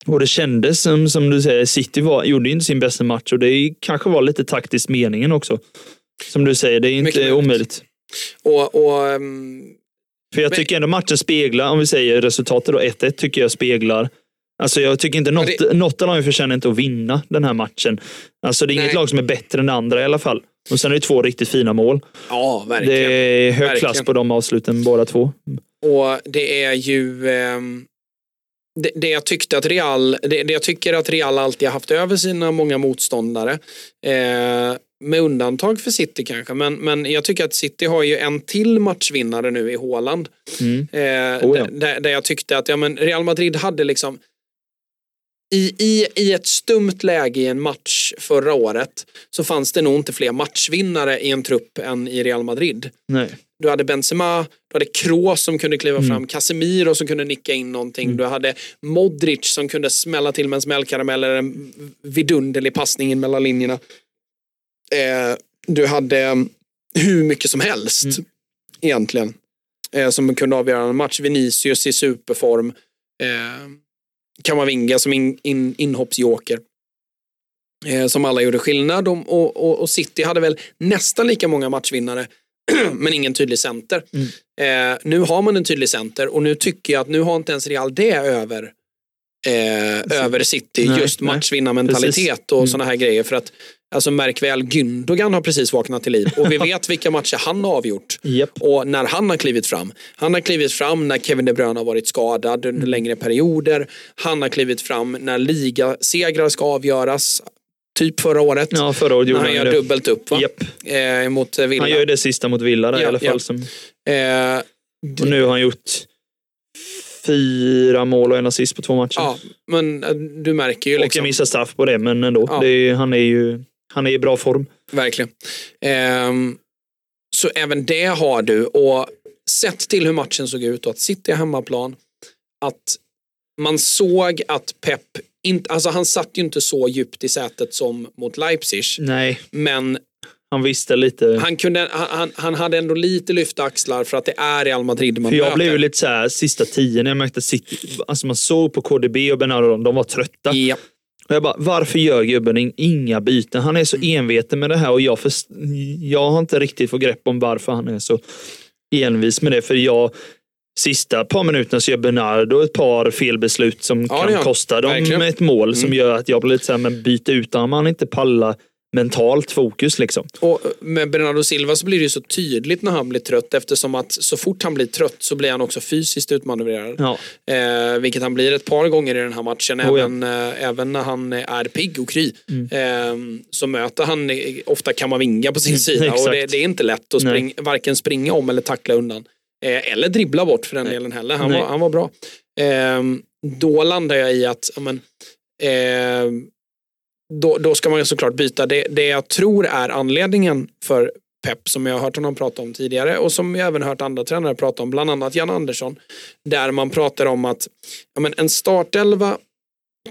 Och det kändes som, som du säger, City var, gjorde inte sin bästa match och det kanske var lite taktiskt meningen också. Som du säger, det är Mycket inte möjligt. omöjligt. Och, och, ehm, För jag Men- tycker ändå matchen speglar, om vi säger resultatet då, 1-1 tycker jag speglar Alltså jag tycker inte något, Ja, något av dem förtjänar inte att vinna den här matchen. Alltså det är inget Nej. lag som är bättre än det andra i alla fall. Och sen är det två riktigt fina mål. ja, Det verkligen. är hög Verkligen. klass på de avsluten båda två. Och det är ju ehm, det, det jag tyckte att Real, det, det jag tycker att Real alltid har haft över sina många motståndare. Eh, med undantag för City kanske, men, men jag tycker att City har ju en till matchvinnare nu i Håland. Mm. Eh, Oh ja. där, där jag tyckte att ja, men Real Madrid hade liksom i, i, I ett stumt läge i en match förra året så fanns det nog inte fler matchvinnare i en trupp än i Real Madrid. Nej. Du hade Benzema, du hade Kroos som kunde kliva Mm. fram, Casemiro som kunde nicka in någonting, du hade Modric som kunde smälla till med en smällkaramell eller en vidunderlig passning in mellan linjerna. Eh, du hade mm, hur mycket som helst Mm. egentligen eh, som kunde avgöra en match. Vinicius i superform, eh, Kamavinga som in, in, inhoppsjoker. Eh, som alla gjorde skillnad om, och, och, och City hade väl nästan lika många matchvinnare men ingen tydlig center. Mm. Eh, nu har man en tydlig center och nu tycker jag att nu har inte ens Real det över eh, över City, Nej, just matchvinnarmentalitet och Mm. sådana här grejer. För att alltså märk väl, Gündogan har precis vaknat till liv och vi vet vilka matcher han har avgjort. Japp. Och när han har klivit fram. Han har klivit fram när Kevin De Bruyne har varit skadad Mm. under längre perioder. Han har klivit fram när ligasegrar ska avgöras. Typ förra året. Ja, förra året när gjorde han han gör det. dubbelt upp va? Japp. Eh, mot Villa. Han gör det sista mot Villa där, Ja, i alla fall. ja. Eh, och nu har han gjort fyra mål och en assist på två matcher. ja, men eh, du märker ju Och jag liksom. missar straff på det, men ändå. Ja. Det är, han är ju han är i bra form. Verkligen. Ehm, så även det har du. Och sett till hur matchen såg ut och att City är hemmaplan. Att man såg att Pep, inte, alltså han satt ju inte så djupt i sätet som mot Leipzig. Nej, Men han visste lite. han, kunde, han, han, hade ändå lite lyfta axlar för att det är Real Madrid man För jag möter. blev ju lite så här sista tio när jag märkte City, alltså man såg på KDB och Bernardo, de var trötta. Ja, Och jag bara, varför gör gubben in- inga byten? Han är så Mm. enveten med det här och jag, först, jag har inte riktigt fått grepp om varför han är så envis med det. För jag, sista par minuterna så gör Bernardo ett par felbeslut som Ja, kan han. kosta dem Verkligen. ett mål som Mm. gör att jag blir lite så här, men byta ut honom, han inte pallar mentalt fokus liksom. och med Bernardo Silva så blir det ju så tydligt när han blir trött eftersom att så fort han blir trött så blir han också fysiskt utmanövrerad. Ja, Eh, vilket han blir ett par gånger i den här matchen. Oh, ja. även, eh, även när han är pigg och kry. Mm. Eh, så möter han eh, ofta Kamavinga på sin sida. exakt. Och det, det är inte lätt att spring, varken springa om eller tackla undan. Eh, eller dribbla bort för den Nej. delen heller. Han, Nej. var, han var bra. Eh, då landar jag i att ja, men, eh, då, då ska man ju såklart byta. Det, det jag tror är anledningen för Pep som jag har hört honom prata om tidigare och som jag även hört andra tränare prata om, bland annat Jan Andersson. Där man pratar om att ja, men en startelva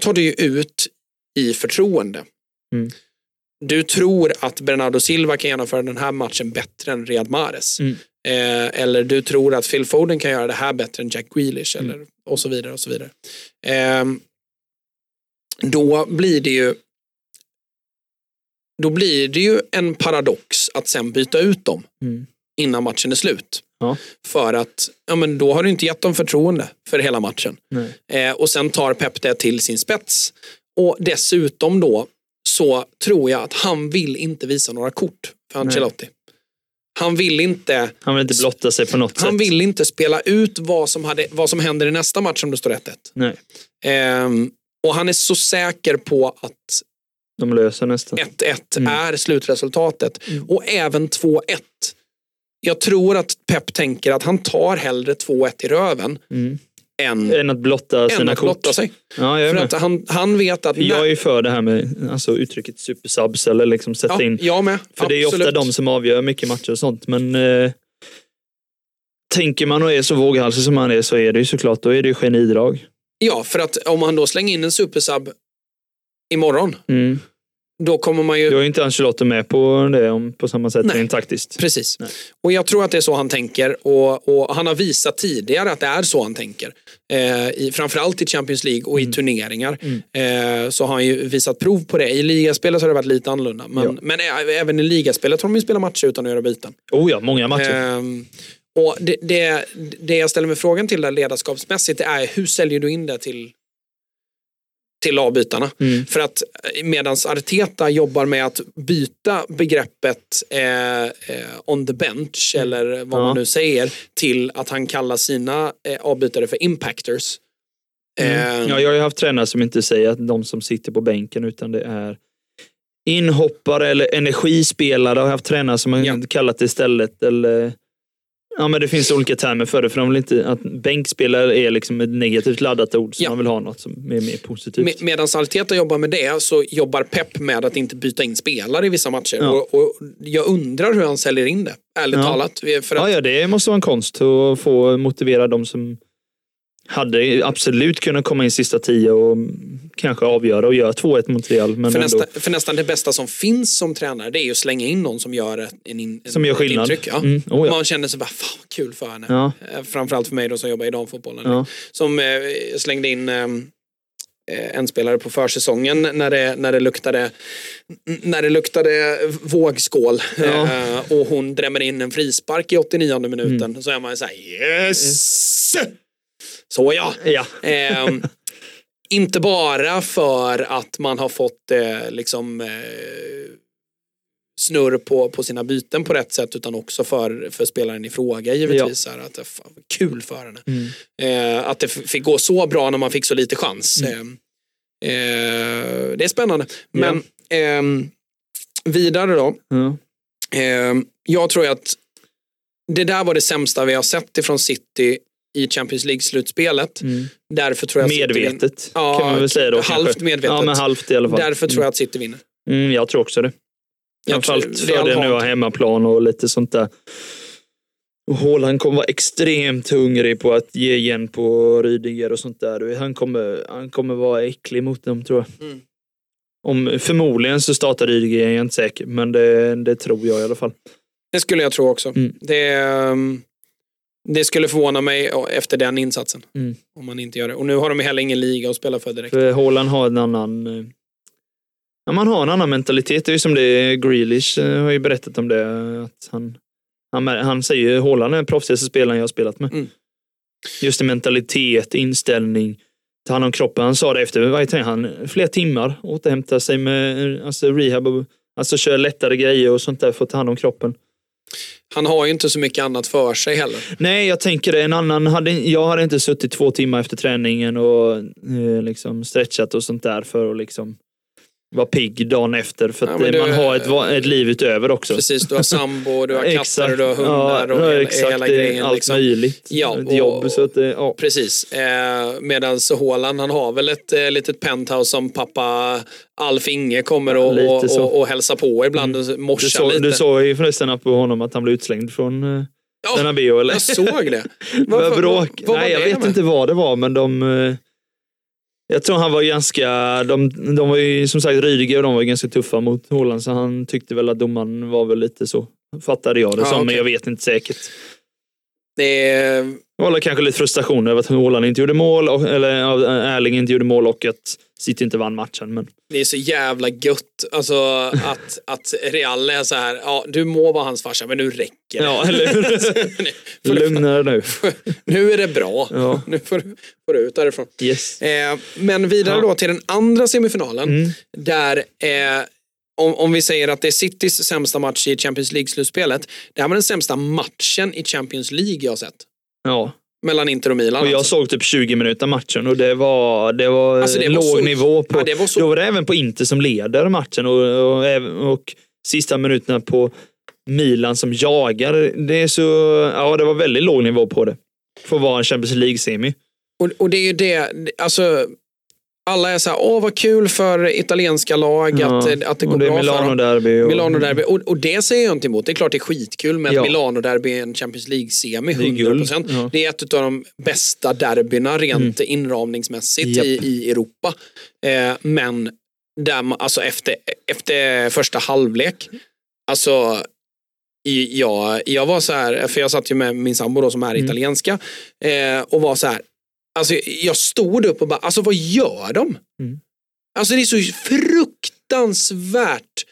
tar du ju ut i förtroende. Mm. Du tror att Bernardo Silva kan genomföra den här matchen bättre än Riyad Mahrez. Mm. Eh, eller du tror att Phil Foden kan göra det här bättre än Jack Grealish. Mm. Eller, och så vidare. och så vidare. Ehm, då blir det ju då blir det ju en paradox att sen byta ut dem Mm. innan matchen är slut. Ja. För att ja, men då har du inte gett dem förtroende för hela matchen. Nej. Eh, och sen tar Pep det till sin spets. Och dessutom då så tror jag att han vill inte visa några kort för Ancelotti. Han vill inte Han vill inte blotta sig på något han sätt. vill inte spela ut vad som, hade, vad som händer i nästa match om det står 1-1. Nej, Ehm, och han är så säker på att de löser nästan. 1-1 Mm. är slutresultatet. Och även 2-1. Jag tror att Pep tänker att han tar hellre 2-1 i röven Mm. än, Än att blotta än sina att kort. blotta sig. Ja, jag För med. att han, han vet att... Jag är för det här med alltså, uttrycket supersubs eller liksom sätta ja, in. jag med. För det är ofta Absolut. de som avgör mycket matcher och sånt. Men eh, tänker man och är så våghalsig som man är så är det ju såklart, då är det ju genidrag. Ja, för att om han då slänger in en supersub imorgon, Mm. då kommer man ju... Då är inte Ancelotti med på det om, på samma sätt Nej. rent taktiskt. Precis. Nej. Och jag tror att det är så han tänker och, och han har visat tidigare att det är så han tänker. Eh, i, framförallt i Champions League och i turneringar. Eh, så har han ju visat prov på det. I ligaspelet har det varit lite annorlunda. Men, Ja. men även i ligaspelet har de ju spelat matcher utan att göra byten. Oh ja, många matcher. Ehm, och det, det, det jag ställer mig frågan till där ledarskapsmässigt det är hur säljer du in det till, till avbytarna? Mm. För att medan Arteta jobbar med att byta begreppet eh, eh, on the bench eller vad Mm. Ja. man nu säger till att han kallar sina eh, avbytare för impactors. Eh, Mm. Ja, jag har ju haft tränare som inte säger att de som sitter på bänken utan det är inhoppare eller energispelare. Jag har haft tränare som har Ja. kallat det istället. Eller, ja, men det finns olika termer för det. För de vill inte att bänkspelare är liksom ett negativt laddat ord. Så Ja. man vill ha något som är mer posityp. Med, medan Arteta jobbar med det så jobbar Pep med att inte byta in spelare i vissa matcher. Ja. Och, och jag undrar hur han säljer in det, ärligt Ja. talat. För att, Ja, ja, det måste vara en konst att få motivera de som hade absolut kunnat komma in sista tio och kanske avgöra och göra 2-1 mot Real. Men för, ändå, nästa, för nästan det bästa som finns som tränare det är ju att slänga in någon som gör en, in, Som gör skillnad. intryck. Ja. Mm, oh ja. Man känner sig bara, fan vad kul för henne. Ja. Eh, Framförallt för mig då som jobbar i damfotbollen. Ja. Som eh, slängde in eh, eh, en spelare på försäsongen när det, när det luktade när det luktade vågskål Ja. eh, och hon drämmer in en frispark i 89 minuten så är man ju såhär yes! Så ja. Ja. Ehm, inte bara för att man har fått eh, liksom eh, snurr på, på sina byten på rätt sätt utan också för, för spelaren i fråga givetvis. Så här, att, det fan, kul för henne. Mm. Eh, att det fick gå så bra när man fick så lite chans. Mm. Eh, eh, det är spännande. Men ehm, vidare då. Ja. Ehm, jag tror att det där var det sämsta vi har sett ifrån City i Champions League-slutspelet. Mm. Därför tror jag att City. Medvetet Ja, kan man väl säga då. halvt kanske. medvetet. Ja, men halvt i alla fall. Därför tror jag att City vinner. Mm, jag tror också det. Jag tror- Framförallt för det har nu har hemmaplan och lite sånt där. Och Haaland kommer vara extremt hungrig på att ge igen på Rydiger och sånt där. Han kommer, han kommer vara äcklig mot dem tror jag. Mm. Om, förmodligen så startar Rydiger, jag är inte säker. Men det, det tror jag i alla fall. Det skulle jag tro också. Mm. Det, ehm, det skulle förvåna mig efter den insatsen. Mm. Om man inte gör det. Och nu har de heller ingen liga att spela för direkt. För Haaland har en annan... eh, Ja, man har en annan mentalitet. Det är ju som det Grealish eh, har ju berättat om det. Att han, han, han säger ju Haaland är den proffsigaste spelaren jag har spelat med. Mm. Just det, mentalitet, inställning, ta hand om kroppen. Han sa det efter varje träning. Han flera timmar återhämtar sig med eh, alltså rehab. Och, alltså kör lättare grejer och sånt där för att ta hand om kroppen. Han har ju inte så mycket annat för sig heller. Nej, jag tänker det. En annan hade, jag hade inte suttit två timmar efter träningen och eh, liksom stretchat och sånt där för att liksom vara pigg dagen efter. För att Ja, eh, du- man har ett, ett liv utöver också. Precis, du har sambo, du har katter, du har hundar ja, och ja, hela, exakt, hela är grejen. Allt Liksom. möjligt. Ja, och- jobb. Så att, ja. Precis. Eh, Medan Haaland, han har väl ett eh, litet penthouse som pappa Alf Inge kommer och, Lite och. Mm. och, och hälsar på ibland och Du, morsar så, lite. du såg ju förresten på honom att han blev utslängd från uh, Ja, Bernabéu, eller? Jag såg det. Vad vad- bråk. vad var Nej, jag vet med? inte vad det var, men de... Jag tror han var ganska... De, de var ju som sagt Rydiger och de var ganska tuffa mot Haaland, så han tyckte väl att domaren var väl lite så. Fattade jag det Ja, som, men okej. jag vet inte säkert. Det var kanske lite frustration över att Haaland inte gjorde mål, eller Erling inte gjorde mål och att City inte vann matchen. Men... Det är så jävla gött alltså, att, att Real är så här, ja du må vara hans farsa men nu räcker det. Ja, eller hur? Lugna dig nu. nu är det bra. Ja. Nu får du, får du ut därifrån. Yes. Eh, men vidare Ja. då till den andra semifinalen. Mm. Där, eh, om, om vi säger att det är Citys sämsta match i Champions League-slutspelet. Det här var den sämsta matchen i Champions League jag har sett. Ja. Mellan Inter och Milan. Och jag alltså. såg typ 20 minuter matchen och det var, det var, Alltså, det var låg så- nivå. På, Ja, det var så- Då var det även på Inter som leder matchen och, och, och sista minuterna på Milan som jagar. Det är så, ja det var väldigt låg nivå på det. För att vara en Champions League-semi. Och, och det är ju det, alltså alla är så här, åh vad kul för italienska lag att, eh, att det går det är bra för dem. Milano-derby. och- Milano derby. Och, och det säger jag inte emot. Det är klart det är skitkul med Ja. att Milano derby är en Champions League-semi. Det är. 100%. Ja. Det är ett av de bästa derbyna rent inramningsmässigt Japp. i, i Europa. Eh, men där man, alltså efter, efter första halvlek, alltså i, jag, jag var så här, för jag satt ju med min sambo då som är Mm. italienska eh, och var så här, alltså jag stod upp och bara, alltså vad gör de? Mm. Alltså det är så fruktansvärt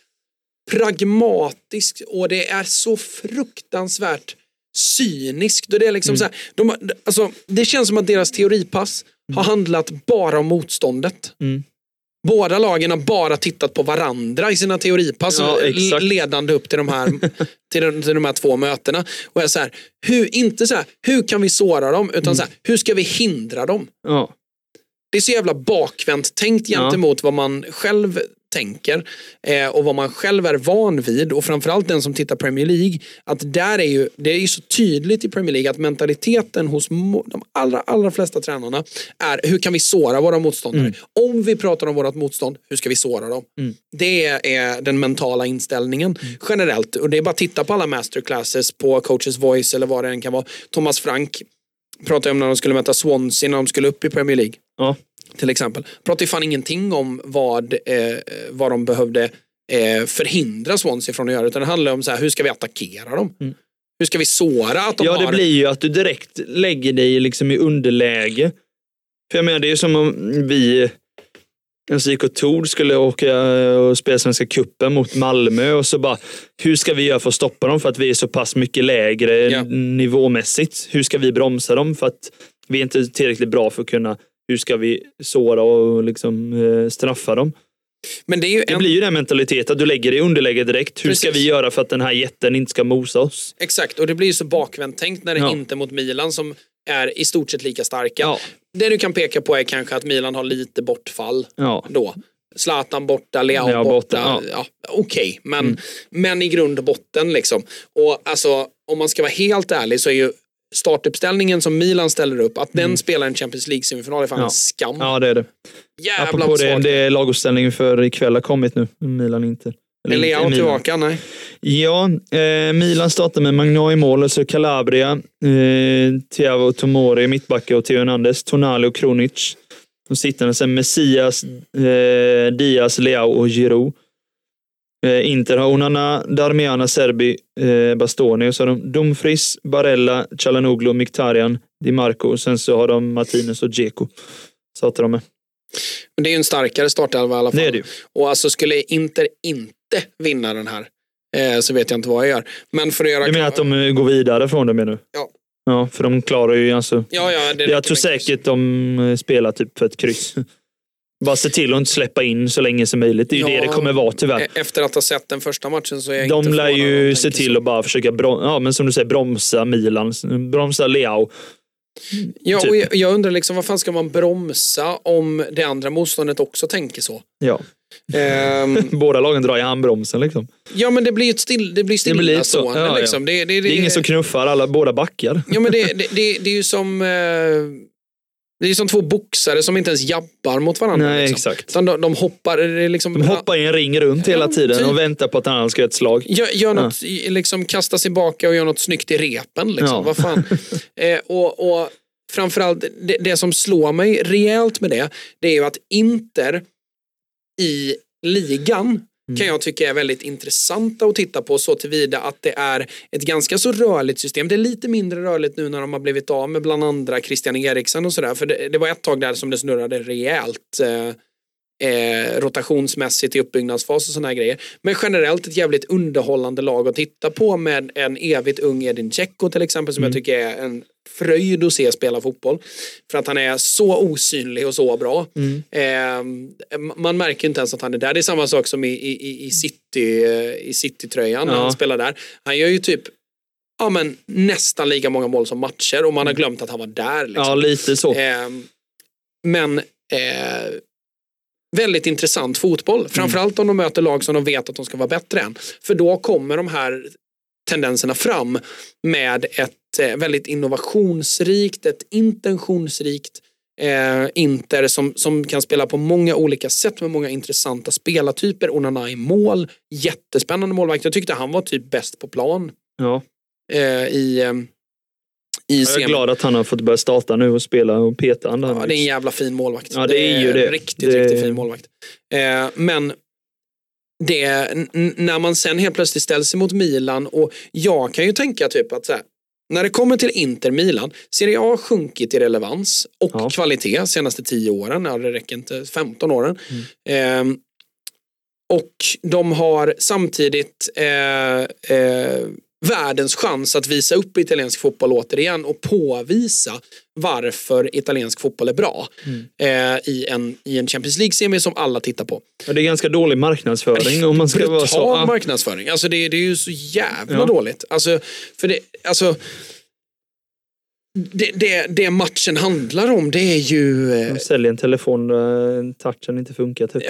pragmatiskt och det är så fruktansvärt cyniskt. Och det, är liksom så här, de, alltså, det känns som att deras teoripass har handlat bara om motståndet. Mm. Båda lagen har bara tittat på varandra i sina teoripass Ja, ledande upp till de här, till de, till de här två mötena. Och är så här, hur, inte så här, hur kan vi såra dem, utan så här, hur ska vi hindra dem? Ja. Det är så jävla bakvänt tänkt Ja. gentemot vad man själv tänker eh, och vad man själv är van vid och framförallt den som tittar Premier League att där är ju, det är ju så tydligt i Premier League att mentaliteten hos de allra, allra flesta tränarna är hur kan vi såra våra motståndare? Mm. Om vi pratar om vårt motstånd, hur ska vi såra dem? Det är den mentala inställningen Mm. generellt och det är bara att titta på alla masterclasses på coaches voice eller vad det än kan vara. Thomas Frank pratade om när de skulle möta Swansea när de skulle upp i Premier League Ja. Till exempel. Pratar ju fan ingenting om vad, eh, vad de behövde eh, förhindra Swansea från att göra. Utan det handlar om så här, hur ska vi attackera dem? Hur ska vi såra att de Mm. ja, det har... blir ju att du direkt lägger dig liksom i underläge. För jag menar, det är som om vi, alltså IK Tord skulle åka och spela Svenska cupen mot Malmö och så bara, hur ska vi göra för att stoppa dem för att vi är så pass mycket lägre Ja. nivåmässigt? Hur ska vi bromsa dem för att vi är inte tillräckligt bra för att kunna, hur ska vi såra och liksom eh, straffa dem? Men det är ju Det en... blir ju den mentaliteten, att du lägger dig i underläge direkt. Hur ska Precis. vi göra för att den här jätten inte ska mosa oss? Exakt, och det blir ju så bakvänt tänkt när det Ja. inte är mot Milan som är i stort sett lika starka. Ja. Det du kan peka på är kanske att Milan har lite bortfall Ja. då. Zlatan borta, Leao borta. borta, Ja. ja. Okej, men, Mm. men i grund och botten liksom. Och alltså, om man ska vara helt ärlig så är ju startuppställningen som Milan ställer upp, att den spelar en Champions League-semifinal är fan Mm. Ja. en skam. Ja, det är det. Jävla Apropå det, det är laguppställningen för ikväll har kommit nu. Milan inte. Är Leao tillbaka? Nej. Ja, eh, Milan startar med Magnan i mål, och så Calabria, eh, Thiago Tomori, mittbacke och Theo Hernandez, Tonali och Kronic. Och sittande sen Messias, eh, Diaz, Leao och Giroud. Eh, Inter har Onana, Darmiana, Serbi, eh, Bastoni och så har de Dumfries, Barella, Chalanoglu, Mkhitaryan, Di Marco och sen så har de Martinez och Dzeko. Startar de med. Men det är ju en starkare startelva i alla fall. Det är det ju. Och alltså skulle Inter inte vinna den här eh, så vet jag inte vad jag gör. Men för att göra... Du menar att de går vidare från det menar du? Ja. Ja, för de klarar ju alltså Ja, ja, det Jag tror kryss. säkert de spelar typ för ett kryss. Bara se till att inte släppa in så länge som möjligt. Det är ju Ja. det det kommer vara tyvärr. E- Efter att ha sett den första matchen så är jag De inte lär ju se till så. att bara försöka brom- ja, men som du säger, bromsa Milan, bromsa Leao. Ja, typ. och jag, jag undrar liksom, vad fan ska man bromsa om det andra motståndet också tänker så? Ja. Ehm, Båda lagen drar i handbromsen liksom. ja, men det blir ju still, det blir Det blir så. Ja, ja. liksom. det, det, det, Det är ingen som knuffar, alla båda backar. Ja, men det, det är ju som... Eh, det är som två boxare som inte ens jabbar mot varandra. Nej, liksom. exakt. Utan de, de hoppar... Liksom, De hoppar i en ring runt hela Ja, tiden typ. och väntar på att den andra ska göra ett slag. Gör, gör något, i- liksom kasta sig baka och gör något snyggt i repen. Liksom. Ja. Vad fan. eh, och, och framförallt, det, det som slår mig rejält med det, det är ju att Inter i ligan Mm. kan jag tycka är väldigt intressanta att titta på så tillvida att det är ett ganska så rörligt system. Det är lite mindre rörligt nu när de har blivit av med bland andra Christian Eriksen och sådär. För det, det var ett tag där som det snurrade rejält. Eh, eh, rotationsmässigt i uppbyggnadsfas och sådana här grejer. Men generellt ett jävligt underhållande lag att titta på med en evigt ung Edin Dzeko till exempel som jag tycker är en fröjd att se spela fotboll. För att han är så osynlig och så bra. Eh, man märker inte ens att han är där. Det är samma sak som i, i, i City, eh, i City-tröjan när Ja. han spelar där. Han gör ju typ ja, men, nästan lika många mål som matcher och man har glömt att han var där. Liksom. Ja, lite så. Ehm, men eh, väldigt intressant fotboll. Framförallt om de möter lag som de vet att de ska vara bättre än. För då kommer de här tendenserna fram med ett eh, väldigt innovationsrikt, ett intentionsrikt eh, Inter som, som kan spela på många olika sätt med många intressanta spelartyper. Onana i mål, jättespännande målvakt. Jag tyckte han var typ bäst på plan Ja. eh, i, eh, i Jag är glad att han har fått börja starta nu och spela och peta han där. Ja, det är en jävla fin målvakt. Ja, det är ju det. Riktigt, Det- riktigt fin målvakt. Eh, men det, när man sen helt plötsligt ställs emot Milan och jag kan ju tänka typ att så här, när det kommer till Inter Milan, Serie A har sjunkit i relevans och Ja. kvalitet senaste 10 åren, ja, det räcker inte, 15 åren. Mm. Eh, och de har samtidigt eh, eh, världens chans att visa upp italiensk fotboll återigen och påvisa varför italiensk fotboll är bra Mm. eh, i, en, i en Champions League-semi som alla tittar på. Ja, det är ganska dålig marknadsföring om man ska vara så. Brutal marknadsföring. Alltså det, det är ju så jävla Ja. dåligt. Alltså, för det, alltså, det, det, det matchen handlar om det är ju... eh, De säljer en telefon där touchen inte funkar. Typ.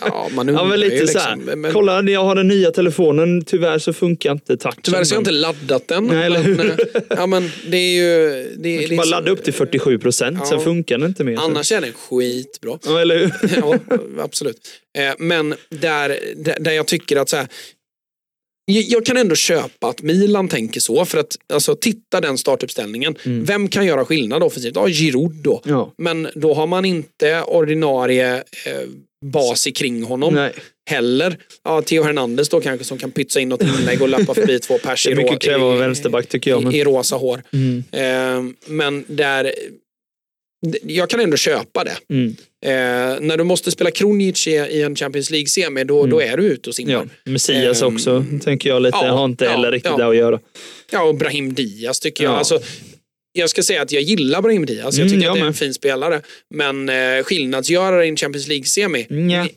Ja, man undrar Ja, men lite ju så här. liksom. Men, Kolla, jag har den nya telefonen. Tyvärr så funkar inte touchen. Tyvärr så har jag inte men laddat den. Nej, eller men, hur? eh, ja, men det är ju... Det Man kan bara liksom- ladda upp till 47 procent, Ja. sen funkar den inte mer. Annars är den skitbra. Ja, eller hur? ja, absolut. Eh, Men där, där jag tycker att så här, jag- kan ändå köpa att Milan tänker så. För att alltså, titta den startuppställningen. Vem kan göra skillnad offensivt? Ja, Giroud då. Mm. Ja. Men då har man inte ordinarie eh, bas kring honom Nej. heller. Ja, Theo Hernandez då kanske som kan pytsa in något inlägg och lappa förbi två pers i, mycket i- en vänsterback tycker jag. Men... i, i rosa hår. Mm. Eh, men där, jag kan ändå köpa det. Mm. Eh, när du måste spela Kronic i, i en Champions League-semi, då, då är du ute och simmar. Mm. Ja. Messias Ehm, också, tänker jag lite. ja, har inte ja, heller riktigt ja. där att göra. Ja, och Brahim Diaz tycker jag. Ja. Alltså, jag ska säga att jag gillar Brahim Diaz. Jag Mm, tycker jag att det är en fin spelare. Men eh, skillnadsgörare i en Champions League-semi, Nja.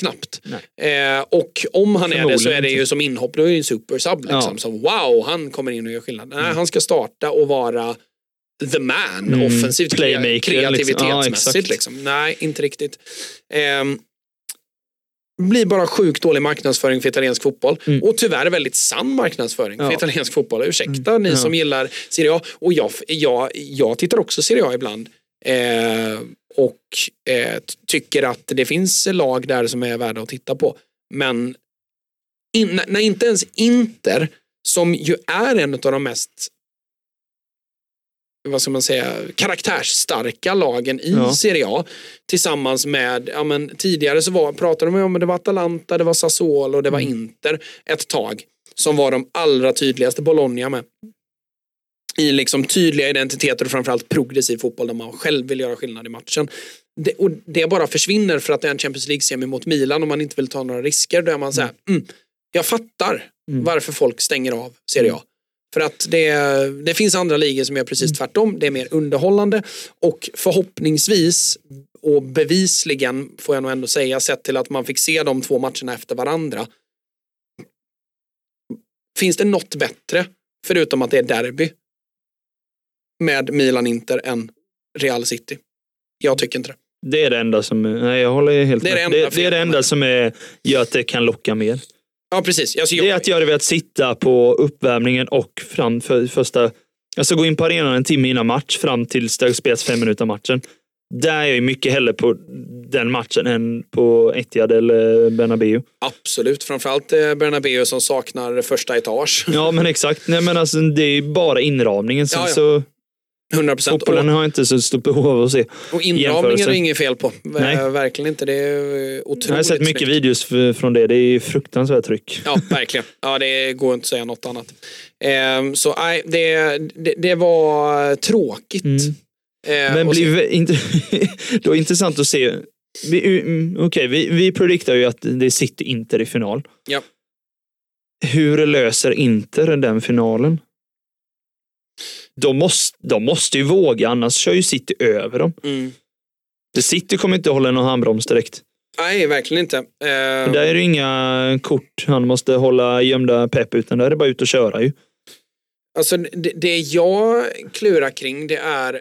knappt. Eh, och om han är det så är det ju som inhopp, då är det ju en supersub. Liksom. Mm. Så wow, han kommer in och gör skillnad. Nej, han ska starta och vara the man Mm, offensivt, playmaker, liksom. kreativitetsmässigt. Ja, liksom. Nej, inte riktigt. Ehm, blir bara sjukt dålig marknadsföring för italiensk fotboll. Mm. Och tyvärr väldigt sann marknadsföring för Ja. italiensk fotboll. Ursäkta ni Ja. som gillar Serie A. Och jag, jag, jag tittar också Serie A ibland. Eh, och eh, tycker att det finns lag där som är värda att titta på. Men in, när inte ens Inter, som ju är en av de mest vad ska man säga, karaktärsstarka lagen i Ja. Serie A. Tillsammans med, ja men tidigare så var, pratade de om att det var Atalanta, det var Sassuolo och det var Mm. Inter ett tag. Som var de allra tydligaste, Bologna med. I liksom tydliga identiteter och framförallt progressiv fotboll där man själv vill göra skillnad i matchen. Det, och det bara försvinner för att det är en Champions League-semi mot Milan och man inte vill ta några risker. Då är man så här, mm, jag fattar Mm. varför folk stänger av Serie A. För att det, det finns andra ligor som gör precis tvärtom. Det är mer underhållande och förhoppningsvis och bevisligen får jag nog ändå säga sett till att man fick se de två matcherna efter varandra. Finns det något bättre förutom att det är derby med Milan-Inter än Real City? Jag tycker inte det. Det är det enda som... Nej, jag håller helt Det är med. det enda det, det är det enda som är, gör att det kan locka mer. Ja, precis. Alltså, jag, Det är att jag hade velat sitta på uppvärmningen och fram för första... Alltså gå in på arenan en timme innan match fram tills det spelas fem minuter matchen. Där är jag mycket hellre på den matchen än på Etihad eller Bernabéu. Absolut. Framförallt eh, Bernabéu som saknar första etage. Ja, men exakt. Nej, men alltså, det är ju bara inramningen. Sen Ja, ja. så 100 procent. fotbollen har inte så stort behov av att se. och inramningen är inget fel på. Nej. Eh, Verkligen inte. Det är eh, otroligt Jag har sett mycket snyggt. videos från det. Det är fruktansvärt tryck. Ja, verkligen. Ja, det går inte att säga något annat. Ehm, så nej, det, det, det var tråkigt. Mm. Eh, Men blir inte, det intressant att se Vi, mm, okej, vi, vi prediktar ju att det är City-Inter i final. Ja. Hur löser Inter den finalen? De måste, de måste ju våga, annars kör ju City över dem. Mm. Det City kommer inte hålla någon handbroms direkt. Nej, verkligen inte. Eh, Där är det inga kort han måste hålla gömda pepp, utan där är det bara ut och köra ju. Alltså det, det jag klurar kring det är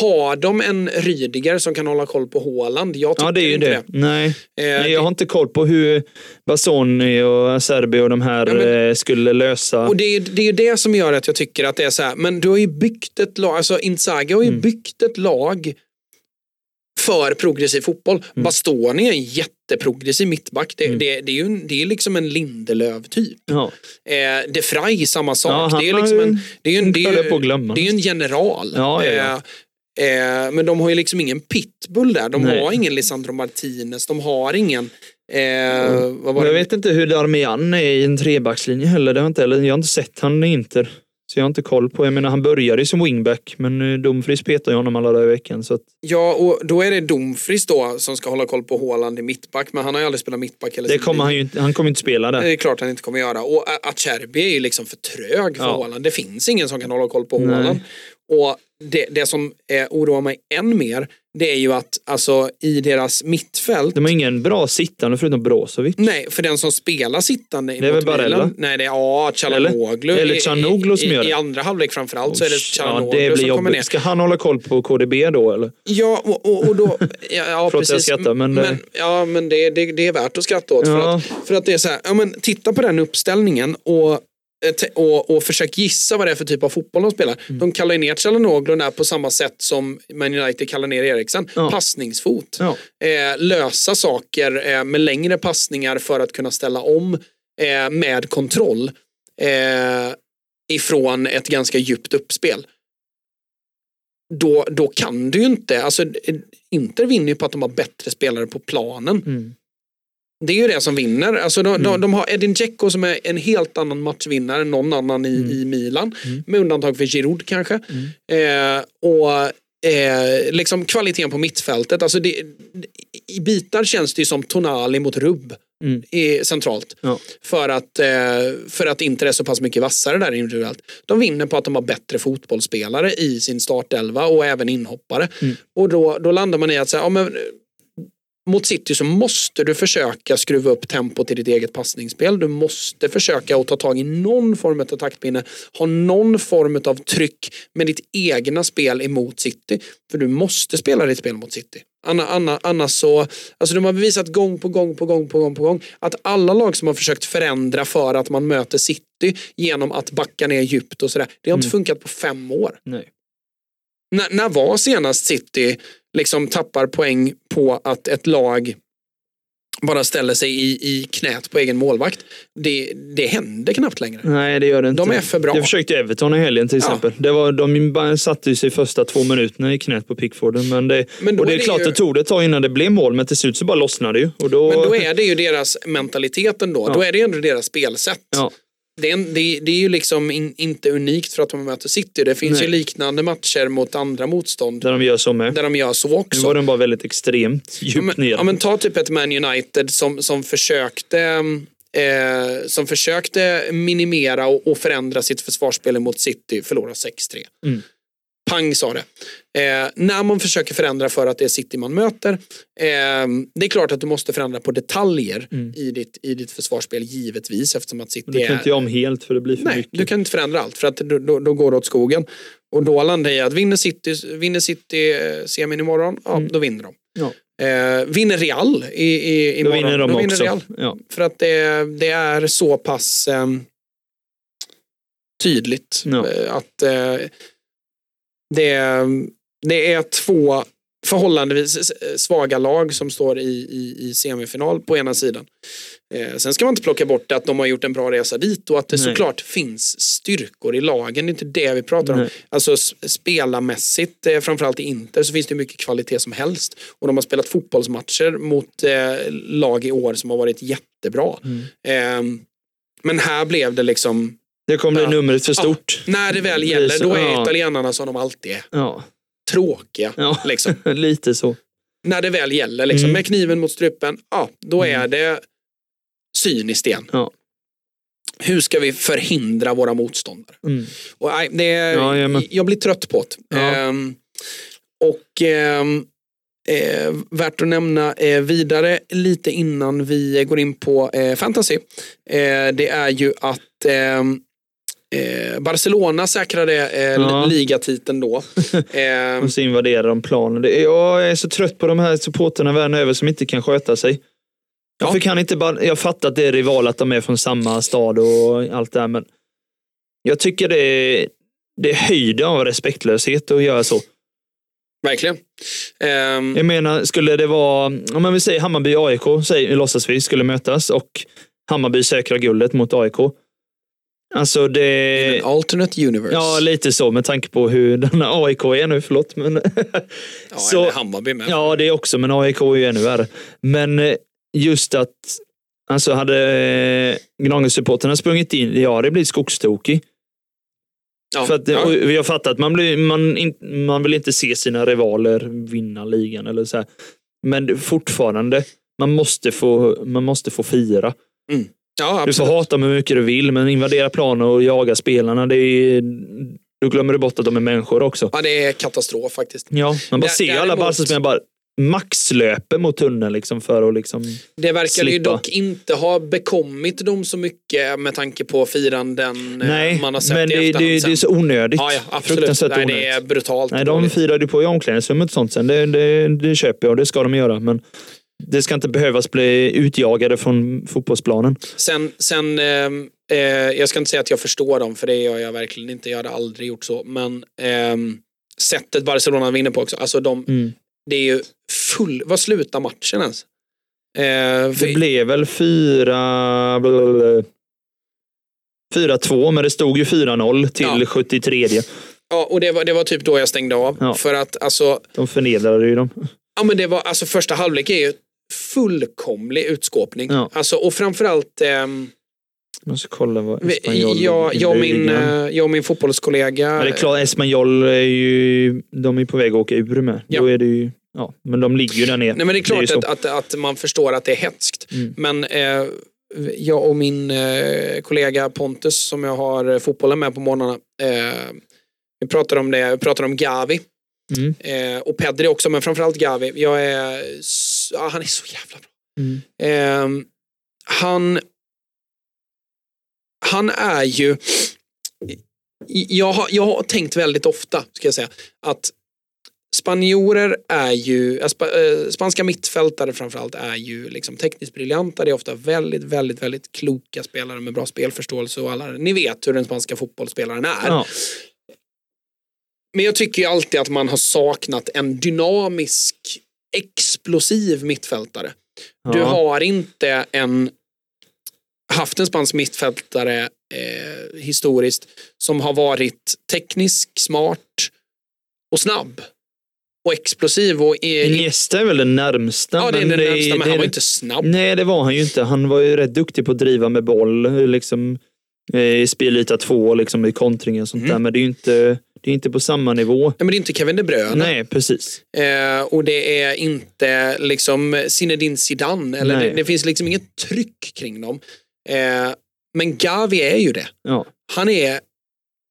har de en Rydiger som kan hålla koll på Håland? Jag tycker Ja, det är ju inte det. Nej. Eh, Nej, jag har inte koll på hur Bassoni och Serbi och de här Ja, men- eh, skulle lösa. Och det är, det är det som gör att jag tycker att det är så här, men du har ju byggt ett lag, alltså Inzaghi har ju Mm. byggt ett lag för progressiv fotboll. Mm. Bastoni är en jätteprogressiv mittback. Det, det, det är ju det är liksom en Lindelöf-typ. Ja. Eh, De Vrij, samma sak. Ja, det är liksom en, det är en, det är det är en general. Ja, ja, ja. Eh, men de har ju liksom ingen pitbull där. De Nej. har ingen Lisandro Martinez. De har ingen... Eh, Och jag det? vet inte hur Darmian är i en trebackslinje heller. Det har inte, eller jag har inte sett han i Inter. Så jag har inte koll på. Jag menar, han började ju som wingback, men eh, Dumfries petar ju honom alla dagar i veckan. Så att, Ja, och då är det Dumfries då som ska hålla koll på Håland i mittback. Men han har ju aldrig spelat mittback. Eller det kommer han ju inte, han kommer inte spela Det där. är klart han inte kommer göra. Och Acerbi är ju liksom för trög för Ja. Håland. Det finns ingen som kan hålla koll på. Håland. Och det, det som eh, oroar mig än mer, det är ju att alltså, i deras mittfält De har ingen bra sittande förutom Brozovic. Nej, för den som spelar sittande Det är väl Barella? Nej, det är ja, Chalanoglu. Eller Calhanoglu som gör det. I andra halvlek framförallt så är det Ja, Chalanoglu det blir som kommer ner. Ska han hålla koll på KDB då eller? Ja, och, och, och då... Ja, ja Förlåt, jag precis. skrattar, men det- ja, men det, det, det är värt att skratta åt. För, Ja. att, för att det är så här, ja, men titta på den uppställningen och eh, och, och försök gissa vad det är för typ av fotboll de spelar. Mm. De kallar ju ner Chalanoglu där på samma sätt som Man United kallar ner Eriksen. Ja. Passningsfot. Ja. Eh, lösa saker eh, med längre passningar för att kunna ställa om eh, med kontroll eh, ifrån ett ganska djupt uppspel. Då, då kan du ju inte, alltså eh, Inter vinner ju på att de har bättre spelare på planen. Mm. Det är ju det som vinner. Alltså de, de, de har Edin Dzeko som är en helt annan matchvinnare än någon annan i, i Milan. Med undantag för Giroud kanske. Eh, och eh, liksom kvaliteten på mittfältet. Alltså det, I bitar känns det ju som Tonali mot Rubb. Mm. I, centralt. Ja. För att, eh, för att inte det är så pass mycket vassare där individuellt. De vinner på att de har bättre fotbollsspelare i sin startelva och även inhoppare. Mm. Och då, då landar man i att säga, ja, men, mot City så måste du försöka skruva upp tempot i ditt eget passningsspel. Du måste försöka att ta tag i någon form av taktpinne. Ha någon form av tryck med ditt egna spel emot City. För du måste spela ditt spel mot City. Anna, Anna, annars så, alltså de har bevisat gång på gång på gång på gång på gång att alla lag som har försökt förändra för att man möter City genom att backa ner djupt och sådär. Det har inte funkat på fem år. Nej. När, när var senast City liksom tappar poäng på att ett lag bara ställer sig i, i knät på egen målvakt? Det, det händer knappt längre. Nej, det gör det inte. De är för bra. Det försökte Everton i helgen till Ja. exempel. Det var, de satte ju sig första två minuterna i knät på Pickforden. Men det, Men och det är det klart ju- det tog det ett tag innan det blev mål, men till slut så bara lossnade det ju. Och då, Men då är det ju deras mentalitet ändå. Ja. Då är det ändå deras spelsätt. Ja. Det, är, det, det är ju liksom in, inte unikt för att de möter City. Det finns Nej. ju liknande matcher mot andra motstånd Där de gör så med. där de gör så Nu också. var den bara väldigt extremt Ja, djupt men, ner. ja, men ta typ ett Man United som, som försökte eh, som försökte minimera och, och förändra sitt försvarsspel mot City, förlora 6-3. Mm. Pang sa det. Eh, när man försöker förändra för att det är City man möter. Eh, det är klart att du måste förändra på detaljer i, ditt, i ditt försvarsspel givetvis eftersom att City Mm. du kan är... inte göra om helt för det blir för Nej, mycket. du kan inte förändra allt för att då, då, då går det åt skogen. Och då landar jag i att vinner City, vinner City eh, semin imorgon, ja Mm. då vinner de. Ja. Eh, vinner Real i, i, Då imorgon, vinner de då vinner också. Real. Ja. För att det, det är så pass eh, tydligt Ja. eh, att det, det är två förhållandevis svaga lag som står i, i, i semifinal på ena sidan. Eh, sen ska man inte plocka bort att de har gjort en bra resa dit och att det Nej. såklart finns styrkor i lagen. Det är inte det vi pratar om. Nej. Alltså s- spelarmässigt, eh, framförallt i Inter, så finns det mycket kvalitet som helst. Och de har spelat fotbollsmatcher mot eh, lag i år som har varit jättebra. Eh, men här blev det liksom, Det kommer bli Ja. numret för stort. när det väl gäller, då är ja. italienarna som de alltid är. Ja. tråkiga. Ja. Liksom. Lite så. När det väl gäller, liksom, Mm. med kniven mot strupen, ja, då är det cyniskt igen. Ja. Hur ska vi förhindra våra motståndare? Mm. Och, det, Ja, jajamän. jag blir trött på det. Ja. Ehm, och ehm, eh, värt att nämna eh, vidare lite innan vi går in på eh, fantasy. Eh, det är ju att ehm, eh, Barcelona säkrade eh, Ja. ligatiteln då. Ehm, Och så invaderar de planen. Jag är så trött på de här supporterna världen över som inte kan sköta sig. Ja. Varför kan inte bara, jag fattar att det är rival att de är från samma stad och allt det här, men jag tycker det är, det är höjden av respektlöshet att göra så. verkligen. Ehm, Jag menar, skulle det vara, om man vill säga Hammarby och AIK, säg, låtsas vi, skulle mötas och Hammarby säkrar guldet mot AIK. Alltså det... an alternate universe. Ja, lite så med tanke på hur den här AIK är nu, förlåt. Men, ja, så- Hammarby med. ja, det är också, men AIK är ju ännu värre. Men eh, just att, alltså hade eh, Gnagelsupportrarna sprungit in, ja det blir skogstokig. Ja, För att, ja. har fattat att man, blir, man, in, man vill inte se sina rivaler vinna ligan. Eller så här. Men fortfarande, man måste få, man måste få fira. Ja, Du får hata hur mycket du vill, men invadera planen och jaga spelarna, det är, då glömmer du bort att de är människor också. Ja, det är katastrof faktiskt. Ja, man bara Dä- ser ju alla Barca-spelare bara maxlöper mot tunneln liksom för att liksom... Det verkar ju Slippa. dock inte ha bekommit dem så mycket med tanke på firanden eh, Nej, man har sett men i det, det, efterhand det är sen. så onödigt. Ja, ja, absolut. Nej, onödigt. det är brutalt Nej, de firade ju på i omklädningsrummet och sånt sen. Det, det, det köper jag och det ska de göra. Men det ska inte behövas bli utjagade från fotbollsplanen. Sen, sen ehm, eh, jag ska inte säga att jag förstår dem, för det gör jag verkligen inte. Jag hade aldrig gjort så. Men ehm, sättet Barcelona vinner på också. Alltså de, Mm. det är ju full... Vad slutar matchen ens? Eh, för, Det blev väl fyra... blablabla. 4-2, men det stod ju 4-0 till Ja. 73. ja, och det var, det var typ då jag stängde av. Ja. För att alltså, De förnedrade ju dem. Ja men det var, alltså första halvlek är ju fullkomlig utskåpning. Ja. Alltså, och framförallt, ehm, Jag ska kolla vad Espanyol jag, jag, och min, eh, jag och min fotbollskollega. Ja, det är klart, Espanyol är ju de är på väg att åka ur med. Ja. Då är det ju, ja, men de ligger ju där nere. Nej men det är klart ju så. att, att, att man förstår att det är hetskt. Mm. Men eh, jag och min eh, kollega Pontus som jag har fotbollen med på morgnarna. Eh, vi pratar om det, vi pratar om Gavi. Mm. Eh, och Pedri också, men framförallt Gavi. Jag är, ja, han är så jävla bra. Mm. Ehm, han, han är ju, jag har, jag har tänkt väldigt ofta, ska jag säga, att spanjorer är ju, spa, äh, spanska mittfältare framförallt är ju liksom tekniskt briljanta. Det är ofta väldigt, väldigt, väldigt kloka spelare med bra spelförståelse och alla, ni vet hur den spanska fotbollsspelaren är. Ja. Men jag tycker ju alltid att man har saknat en dynamisk, explosiv mittfältare. Du Ja. har inte en haft en spansk mittfältare eh, historiskt som har varit teknisk, smart och snabb. Och explosiv och... Eh, Iniesta är väl den närmsta. ja, det är den det- närmsta, men det- han var inte snabb. Nej, det var han ju inte. Han var ju rätt duktig på att driva med boll. Liksom, eh, I spelyta två, liksom, i kontring och sånt Mm. där. Men det är ju inte, det är inte på samma nivå. Nej, men det är inte Kevin De Bruyne. Nej, precis. Eh, och det är inte liksom Zinedine Zidane. Eller det, det finns liksom inget tryck kring dem. Eh, men Gavi är ju det. Ja. Han är,